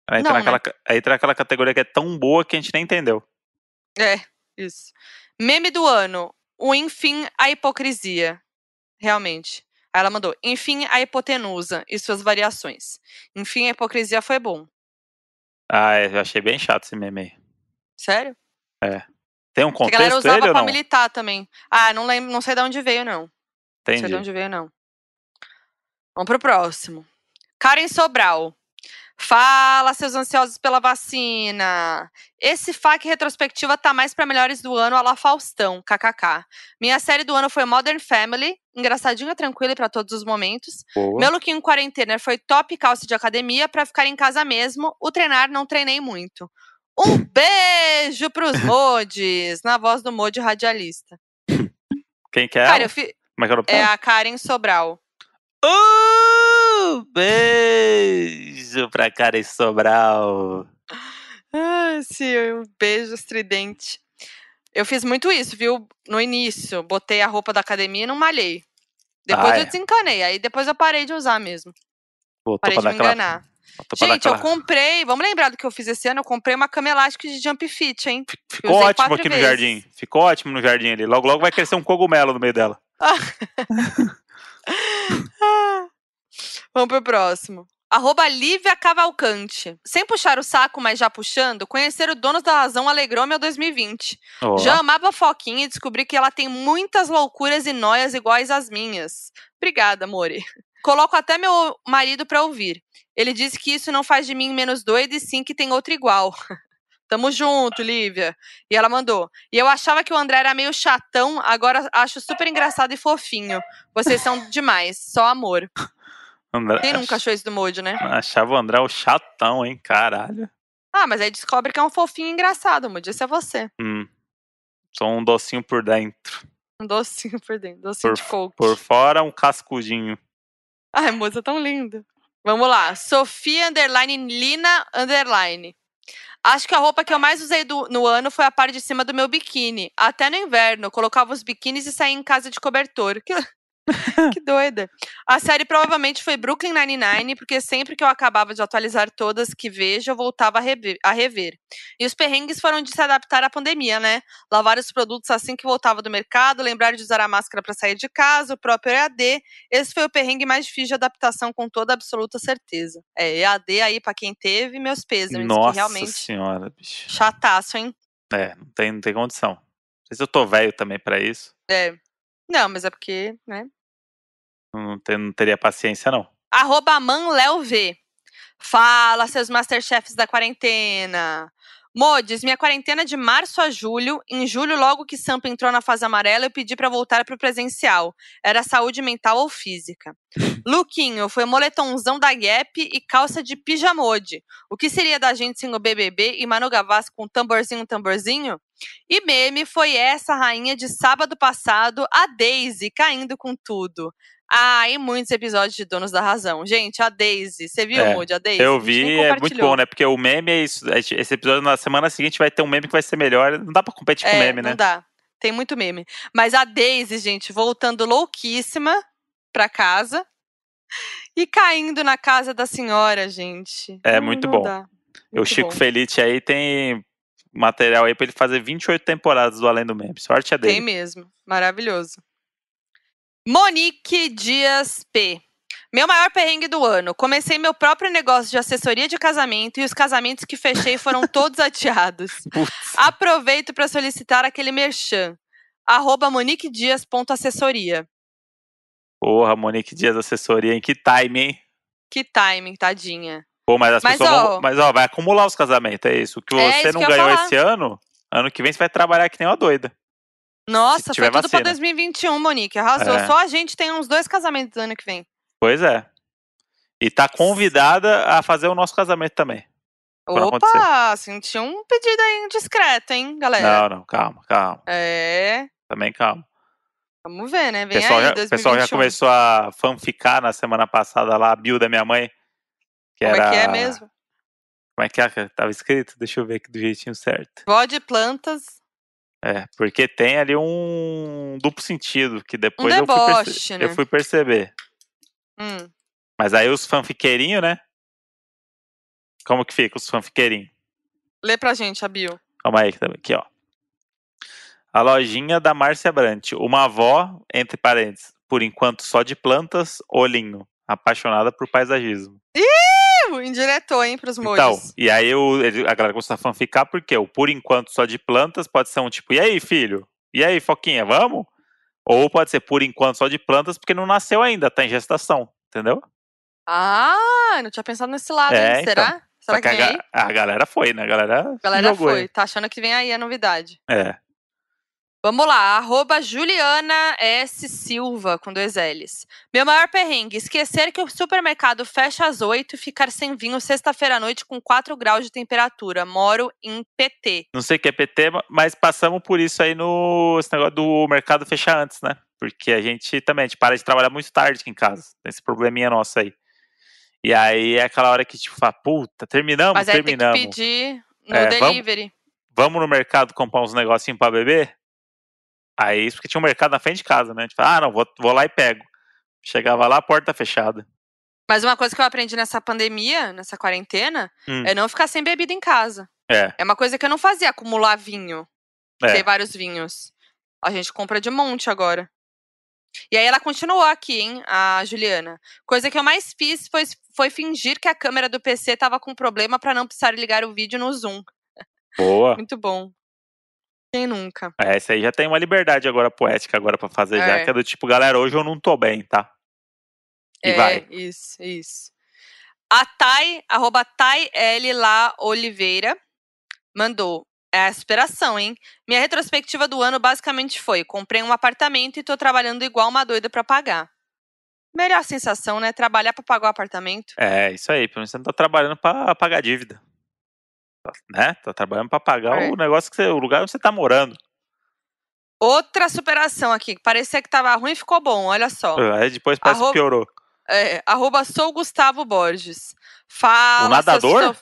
Aí entra, Não, né? naquela, aí entra naquela categoria que é tão boa que a gente nem entendeu. É, isso. Meme do ano, o enfim, a hipocrisia. Realmente. Aí ela mandou, enfim, a hipotenusa e suas variações. Enfim, a hipocrisia foi bom. Ah, é, eu achei bem chato esse meme aí. Sério? Tem um Porque a galera contexto usava ele pra militar também. Ah, não lembro, não sei de onde veio, não. Não sei de Entendi. onde veio, não. Vamos pro próximo. Karen Sobral. Fala, seus ansiosos pela vacina. Esse FAQ retrospectiva tá mais pra melhores do ano, a la Faustão, kkk. Minha série do ano foi Modern Family, engraçadinha, tranquila e pra todos os momentos. Boa. Meu look em quarentena foi top calça de academia pra ficar em casa mesmo. O treinar não treinei muito. Um beijo pros mods, na voz do mod radialista. Quem que é? Cara, fi... É que é é a Karen Sobral. Uh, beijo pra Karen Sobral. Ah, sim, um beijo estridente. Eu fiz muito isso, viu? No início, botei a roupa da academia e não malhei. Depois Ah, eu é. desencanei, aí depois eu parei de usar mesmo. Botou Parei de me aquela- enganar. Gente, eu comprei, vamos lembrar do que eu fiz esse ano, eu comprei uma cama elástica de jump fit, hein? Ficou ótimo aqui no vezes. jardim. Ficou ótimo no jardim ali. Logo, logo vai crescer um cogumelo no meio dela. Vamos pro próximo. Arroba Lívia Cavalcante. Sem puxar o saco, mas já puxando, conhecer o Donos da Razão alegrou meu 2020. Ó, Já amava a Foquinha e descobri que ela tem muitas loucuras e noias iguais às minhas. Obrigada, amore. Coloco até meu marido pra ouvir. Ele disse que isso não faz de mim menos doida e sim que tem outra igual. Tamo junto, Lívia. E ela mandou. E eu achava que o André era meio chatão, agora acho super engraçado e fofinho. Vocês são demais, só amor. André- Quem nunca achou isso do Mojo, né? Achava o André o chatão, hein? Caralho. Ah, mas aí descobre que é um fofinho engraçado, Mojo. Esse é você. Hum. Sou um docinho por dentro. Um docinho por dentro, docinho Por de coco. Por fora, um cascudinho. Ai, moça, tão lindo. Vamos lá. Sofia underline Lina underline. Acho que a roupa que eu mais usei do- no ano foi a parte de cima do meu biquíni. Até no inverno, eu colocava os biquínis e saía em casa de cobertor. Que, que doida. A série provavelmente foi Brooklyn Nine-Nine, porque sempre que eu acabava de atualizar todas que vejo, eu voltava a rever, a rever. E os perrengues foram de se adaptar à pandemia, né? Lavar os produtos assim que voltava do mercado, lembrar de usar a máscara para sair de casa, o próprio EAD. Esse foi o perrengue mais difícil de adaptação, com toda absoluta certeza. É, EAD aí para quem teve, meus pesos. Nossa realmente senhora, bicho. Chataço, hein? É, não tem, não tem condição. Não sei se eu tô velho também para isso. É. Não, mas é porque, né? Não, ter, não teria paciência, não. Arroba manleov. Fala, seus Masterchefs da quarentena. Modes, minha quarentena de março a julho. Em julho, logo que Sampa entrou na fase amarela, eu pedi para voltar pro presencial. Era saúde mental ou física. Luquinho, foi moletomzão da Gap e calça de pijamode. O que seria da gente sem o BBB e Manu Gavassi com tamborzinho, tamborzinho? E meme foi essa rainha de sábado passado, a Daisy, caindo com tudo. Ah, e muitos episódios de Donos da Razão. Gente, a Daisy, você viu, É, Moody, a Daisy? Eu A vi, é muito bom, né? Porque o meme é isso. Esse episódio na semana seguinte vai ter um meme que vai ser melhor. Não dá pra competir com É, meme, não né? dá. Tem muito meme. Mas a Daisy, gente, voltando louquíssima pra casa e caindo na casa da senhora, gente. É Não- muito não bom. dá. o Muito Chico bom. Felite aí tem material aí pra ele fazer 28 temporadas do Além do Meme. Sorte é Tem dele. mesmo. Maravilhoso. Monique Dias P. Meu maior perrengue do ano. Comecei meu próprio negócio de assessoria de casamento e os casamentos que fechei foram todos adiados. Putz, Aproveito para solicitar aquele merchan. Arroba moniquedias.assessoria. porra, Monique Dias assessoria, em que time, hein? Que timing, tadinha. Pô, mas as Mas, pessoas vão- ó- Mas ó, vai acumular os casamentos, é isso. O que É você isso não que ganhou esse ano, ano que vem você vai trabalhar que nem uma doida. Nossa, foi tudo pra vacina. 2021, Monique. Arrasou. É. Só a gente tem uns dois casamentos ano que vem. Pois é. E tá convidada a fazer o nosso casamento também. Opa, senti um pedido aí indiscreto, hein, galera? Não, não, calma, calma. É, Também calma. vamos ver, né? O Vem pessoal, aí, já, o 2021. pessoal já começou a fanficar na semana passada lá, a bio da minha mãe. Que Como era... é que é mesmo? Como é que é? que Tava escrito? Deixa eu ver aqui do jeitinho certo. Vó de plantas, É, porque tem ali um duplo sentido, que depois Um eu, fui deboche, perce- né? eu fui perceber. hum, Mas aí os fanfiqueirinhos, né? Como que fica os fanfiqueirinhos? lê pra gente, a Bill. Calma aí, tá- aqui ó. A lojinha da Márcia Brant. Uma avó, entre parênteses, por enquanto só de plantas, olhinho. Apaixonada por paisagismo. Ih, indiretou, hein, pros modes. Então, e aí o, ele- a galera começou a fanficar porque o por enquanto só de plantas pode ser um tipo, e aí, filho? E aí, Foquinha, vamos? Ou pode ser por enquanto só de plantas porque não nasceu ainda, tá em gestação, entendeu? Ah, não tinha pensado nesse lado, É, hein? Será? então. Será Só que a, ga- a galera foi, né? A galera, A galera foi, aí. tá achando que vem aí a novidade. É. Vamos lá, arroba Juliana S. Silva, com dois L's. Meu maior perrengue, esquecer que o supermercado fecha às 8 e ficar sem vinho sexta-feira à noite com 4 graus de temperatura. Moro em PT. Não sei o que é PT, mas passamos por isso aí no esse negócio do mercado fechar antes, né? Porque a gente também, a gente para de trabalhar muito tarde aqui em casa. Tem esse probleminha nosso aí. E aí é aquela hora que, tipo, fala, puta, terminamos, Mas aí tem que terminamos. pedir no É, vamos- delivery. Vamos no mercado comprar uns negocinhos pra beber? Aí, isso porque tinha um mercado na frente de casa, né? A gente fala, ah, não, vou, vou lá e pego. Chegava lá, a porta fechada. Mas uma coisa que eu aprendi nessa pandemia, nessa quarentena, Hum. é não ficar sem bebida em casa. É, É uma coisa que eu não fazia, acumular vinho. É. Ter vários vinhos. A gente compra de monte agora. E aí ela continuou aqui, hein, a Juliana. Coisa que eu mais fiz foi, foi fingir que a câmera do PC tava com problema pra não precisar ligar o vídeo no Zoom. boa. Muito bom. Quem nunca? É, esse aí já tem uma liberdade agora poética agora pra fazer, já É. que é do tipo, galera, hoje eu não tô bem, tá? E é, vai. isso, isso. A Thay, arroba Thay L. Lá Oliveira, mandou. É a superação, hein? Minha retrospectiva do ano basicamente foi: comprei um apartamento e tô trabalhando igual uma doida pra pagar. Melhor sensação, né? Trabalhar pra pagar o apartamento. É, isso aí, pelo menos você não tá trabalhando pra pagar dívida. Tá- Né? Tá trabalhando pra pagar É. o negócio que você, o lugar onde você tá morando. Outra superação aqui. Parecia que tava ruim ficou bom, olha só. Aí depois parece Arroba- que piorou. É, arroba sou Gustavo Borges. Fala. O nadador? seu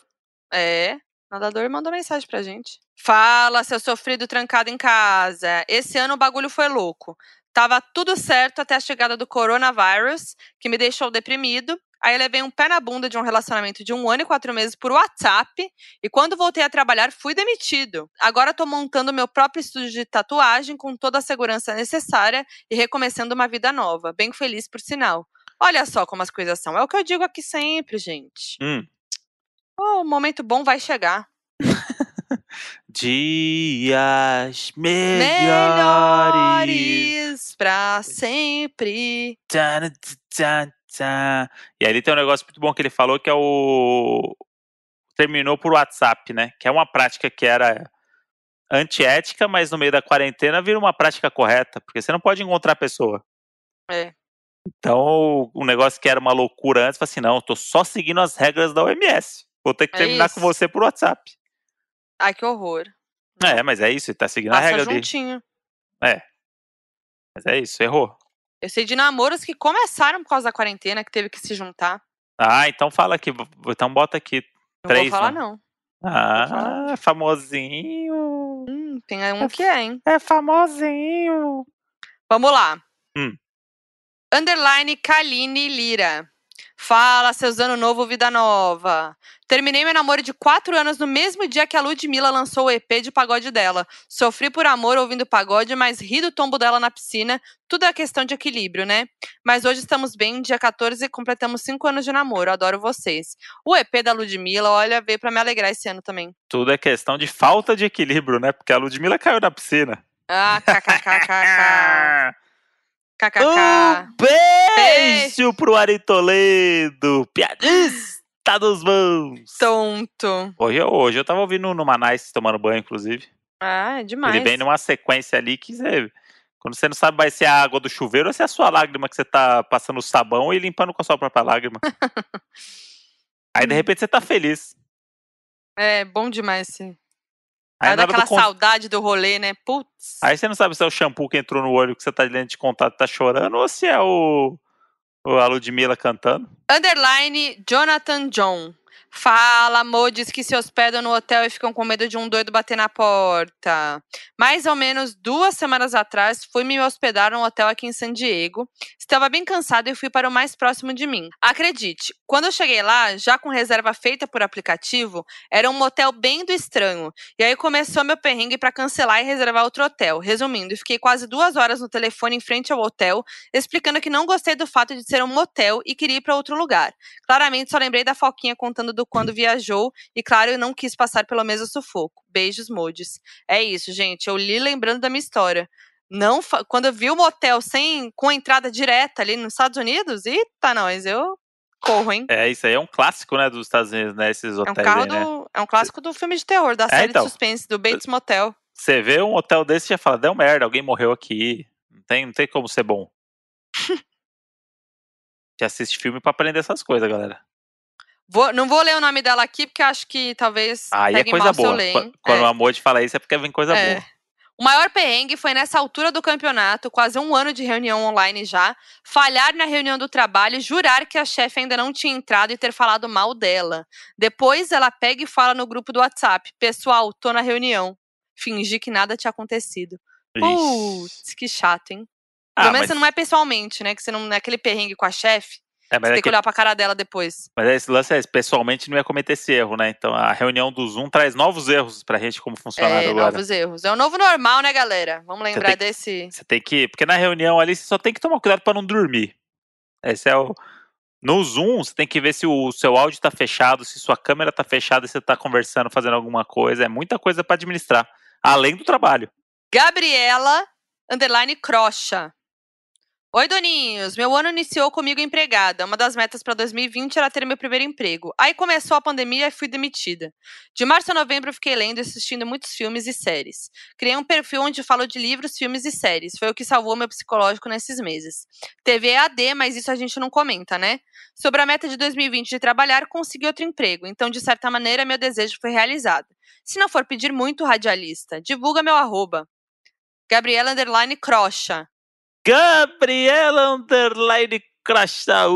É, nadador mandou mensagem pra gente. Fala, seu sofrido trancado em casa. Esse ano o bagulho foi louco. Tava tudo certo até a chegada do coronavírus, que me deixou deprimido. Aí levei um pé na bunda de um relacionamento de um ano e quatro meses por WhatsApp. E quando voltei a trabalhar, fui demitido. Agora tô montando meu próprio estúdio de tatuagem com toda a segurança necessária e recomeçando uma vida nova. Bem feliz, por sinal. Olha só como as coisas são. É o que eu digo aqui sempre, gente. Hum. Oh, o momento bom vai chegar. Dias melhores. Melhores pra sempre. Tchan, tchan, E aí tem um negócio muito bom que ele falou que é o. Terminou por WhatsApp, né? Que é uma prática que era antiética, mas no meio da quarentena vira uma prática correta, porque você não pode encontrar a pessoa. É. Então, o negócio que era uma loucura antes, assim, não, eu tô só seguindo as regras da OMS. Vou ter que É terminar com isso. você por WhatsApp. Ai, que horror. É, mas é isso, ele tá seguindo a Passa regra dele. juntinho. Mas é isso, errou. Eu sei de namoros que começaram por causa da quarentena, que teve que se juntar. Ah, então fala aqui, então bota aqui. Não Três, vou falar, né? não. Ah, famosinho. Hum, tem um que é, hein? É famosinho. Vamos lá. Hum. Underline Kaline Lira. Fala, seus ano novo, vida nova. Terminei meu namoro de quatro anos no mesmo dia que a Ludmilla lançou o EP de pagode dela. Sofri por amor ouvindo pagode, mas ri do tombo dela na piscina. Tudo é questão de equilíbrio, né? Mas hoje estamos bem, dia 14 e completamos cinco anos de namoro. Adoro vocês. O EP da Ludmilla, olha, veio pra me alegrar esse ano também. Tudo é questão de falta de equilíbrio, né? Porque a Ludmilla caiu na piscina. Ah, kkkk. kkk. Um beijo pro Ari Toledo. Piadista dos bons. Tonto. Hoje, eu- hoje eu tava ouvindo no Manais tomando banho, inclusive. Ah, é demais. Ele vem numa sequência ali que você. Quando você não sabe mais se é a água do chuveiro ou se é a sua lágrima que você tá passando o sabão e limpando com a sua própria lágrima. Aí de repente você tá feliz. É bom demais, sim. Aí, dá do aquela saudade do rolê, né? Putz. Aí você não sabe se é o shampoo que entrou no olho que você tá lente de contato e tá chorando ou se é o, o a Ludmilla cantando. Underline Jonathan John. Fala, modes que se hospedam no hotel e ficam com medo de um doido bater na porta. Mais ou menos duas semanas atrás, fui me hospedar num hotel aqui em San Diego. Estava bem cansado e fui para o mais próximo de mim. Acredite, quando eu cheguei lá, já com reserva feita por aplicativo, era um motel bem do estranho. E aí começou meu perrengue para cancelar e reservar outro hotel. Resumindo, fiquei quase duas horas no telefone em frente ao hotel, explicando que não gostei do fato de ser um motel e queria ir para outro lugar. Claramente só lembrei da Foquinha contando do quando viajou e, claro, eu não quis passar pelo mesmo sufoco. Beijos, modes. É isso, gente. Eu li lembrando da minha história. Não, quando eu vi o motel sem com entrada direta ali nos Estados Unidos, eita, nós, eu corro, hein? É, isso aí é um clássico, né, dos Estados Unidos, né, esses É um hotéis carro aí, né? do, é um clássico do filme de terror, da série então. de suspense do Bates Motel. Você vê um hotel desse e já fala, deu merda, alguém morreu aqui. Não tem, não tem como ser bom. Você assiste filme pra aprender essas coisas, galera. Vou- não vou ler o nome dela aqui porque acho que talvez Aí é coisa boa. ler, Qu- hein? Quando É. o amor te fala isso é porque vem coisa É. boa. O maior perrengue foi nessa altura do campeonato, quase um ano de reunião online já, falhar na reunião do trabalho e jurar que a chefe ainda não tinha entrado e ter falado mal dela. Depois ela pega e fala no grupo do WhatsApp: Pessoal, tô na reunião. Fingir que nada tinha acontecido. Putz, que chato, hein? Ah, Pelo menos mas, você não é pessoalmente, né? Que você não é aquele perrengue com a chefe. É, Você é tem que que, olhar pra cara dela depois. mas esse lance é esse, pessoalmente não ia cometer esse erro, né? Então a reunião do Zoom traz novos erros pra gente como funcionário É, agora. novos erros. É o novo normal, né, galera? Vamos lembrar tem- desse. Você tem que. Porque na reunião ali você só tem que tomar cuidado pra não dormir. Esse é o. No Zoom, você tem que ver se o seu áudio tá fechado, se sua câmera tá fechada, se você tá conversando, fazendo alguma coisa. É muita coisa pra administrar. Além do trabalho. Gabriela, underline crocha. Oi, doninhos. Meu ano iniciou comigo empregada. Uma das metas para 2020 era ter meu primeiro emprego. Aí começou a pandemia e fui demitida. De março a novembro fiquei lendo e assistindo muitos filmes e séries. Criei um perfil onde falo de livros, filmes e séries. Foi o que salvou meu psicológico nesses meses. TV EAD, mas isso a gente não comenta, né? Sobre a meta de 2020 de trabalhar, consegui outro emprego. Então, de certa maneira, meu desejo foi realizado. Se não for pedir muito, radialista, divulga meu arroba. Gabriela Underline Crocha. Gabriela Underline Crachaú.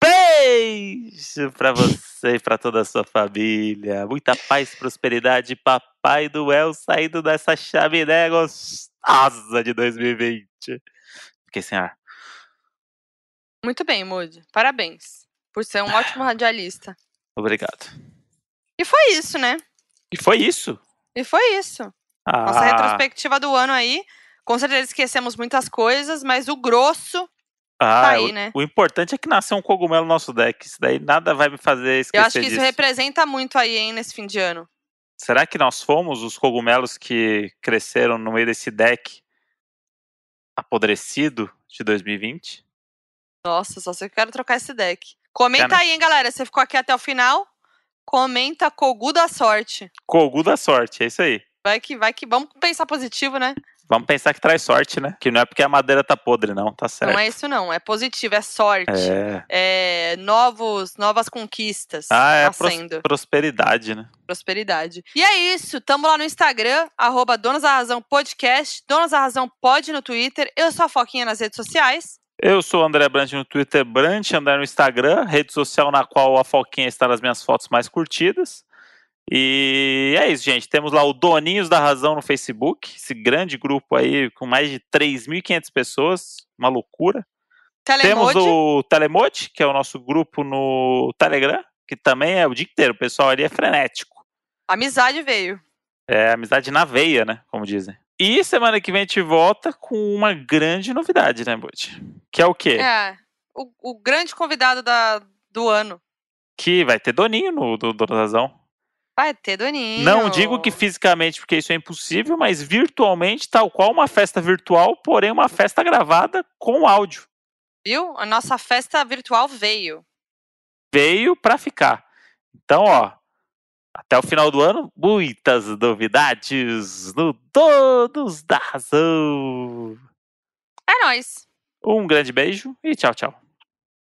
Beijo pra você e pra toda a sua família. Muita paz, prosperidade, Papai Noel saindo dessa chaminé gostosa de 2020. Fiquei sem ar. Muito bem, Moody. Parabéns. Por ser um ótimo radialista. Obrigado. E foi isso, né? E foi isso. E foi isso. Ah, Nossa retrospectiva do ano aí. Com certeza esquecemos muitas coisas, mas o grosso ah, tá aí, o, né? o importante é que nasceu um cogumelo no nosso deck. Isso daí nada vai me fazer esquecer eu acho que isso disso. representa muito aí, hein, nesse fim de ano. Será que nós fomos os cogumelos que cresceram no meio desse deck apodrecido de 2020? Nossa, só se eu quero trocar esse deck. Comenta Cara. aí, hein, galera. Você ficou aqui até o final? Comenta Kogu da sorte. Kogu da sorte, é isso aí. Vai que, vai que. Vamos pensar positivo, né? Vamos pensar que traz sorte, né? Que não é porque a madeira tá podre, não, tá certo. Não é isso, não. É positivo, é sorte. É. É novos, novas conquistas Ah, é pros- prosperidade, né? Prosperidade. E é isso. Tamo lá no Instagram, arroba Donos da Razão Podcast. Donos da Razão Pod no Twitter. Eu sou a Foquinha nas redes sociais. Eu sou o André Brant no Twitter, Brant André no Instagram, rede social na qual a Foquinha está nas minhas fotos mais curtidas. E é isso, gente. Temos lá o Doninhos da Razão no Facebook, esse grande grupo aí com mais de 3.500 pessoas, uma loucura. Temos Telemode. o Telemode, que é o nosso grupo no Telegram, que também é o dia inteiro. O pessoal ali é frenético. Amizade veio. É amizade na veia, né? Como dizem. E semana que vem a gente volta com uma grande novidade, né, Bud? Que é o quê? É. O, o grande convidado da, do ano. Que vai ter Doninho no do, do Razão. Vai ter Doninho. Não digo que fisicamente, porque isso é impossível, mas virtualmente, tal qual uma festa virtual, porém uma festa gravada com áudio. Viu? A nossa festa virtual veio. Veio pra ficar. Então, ó, até o final do ano, muitas novidades no Todos da Razão. É nóis. Um grande beijo e tchau, tchau.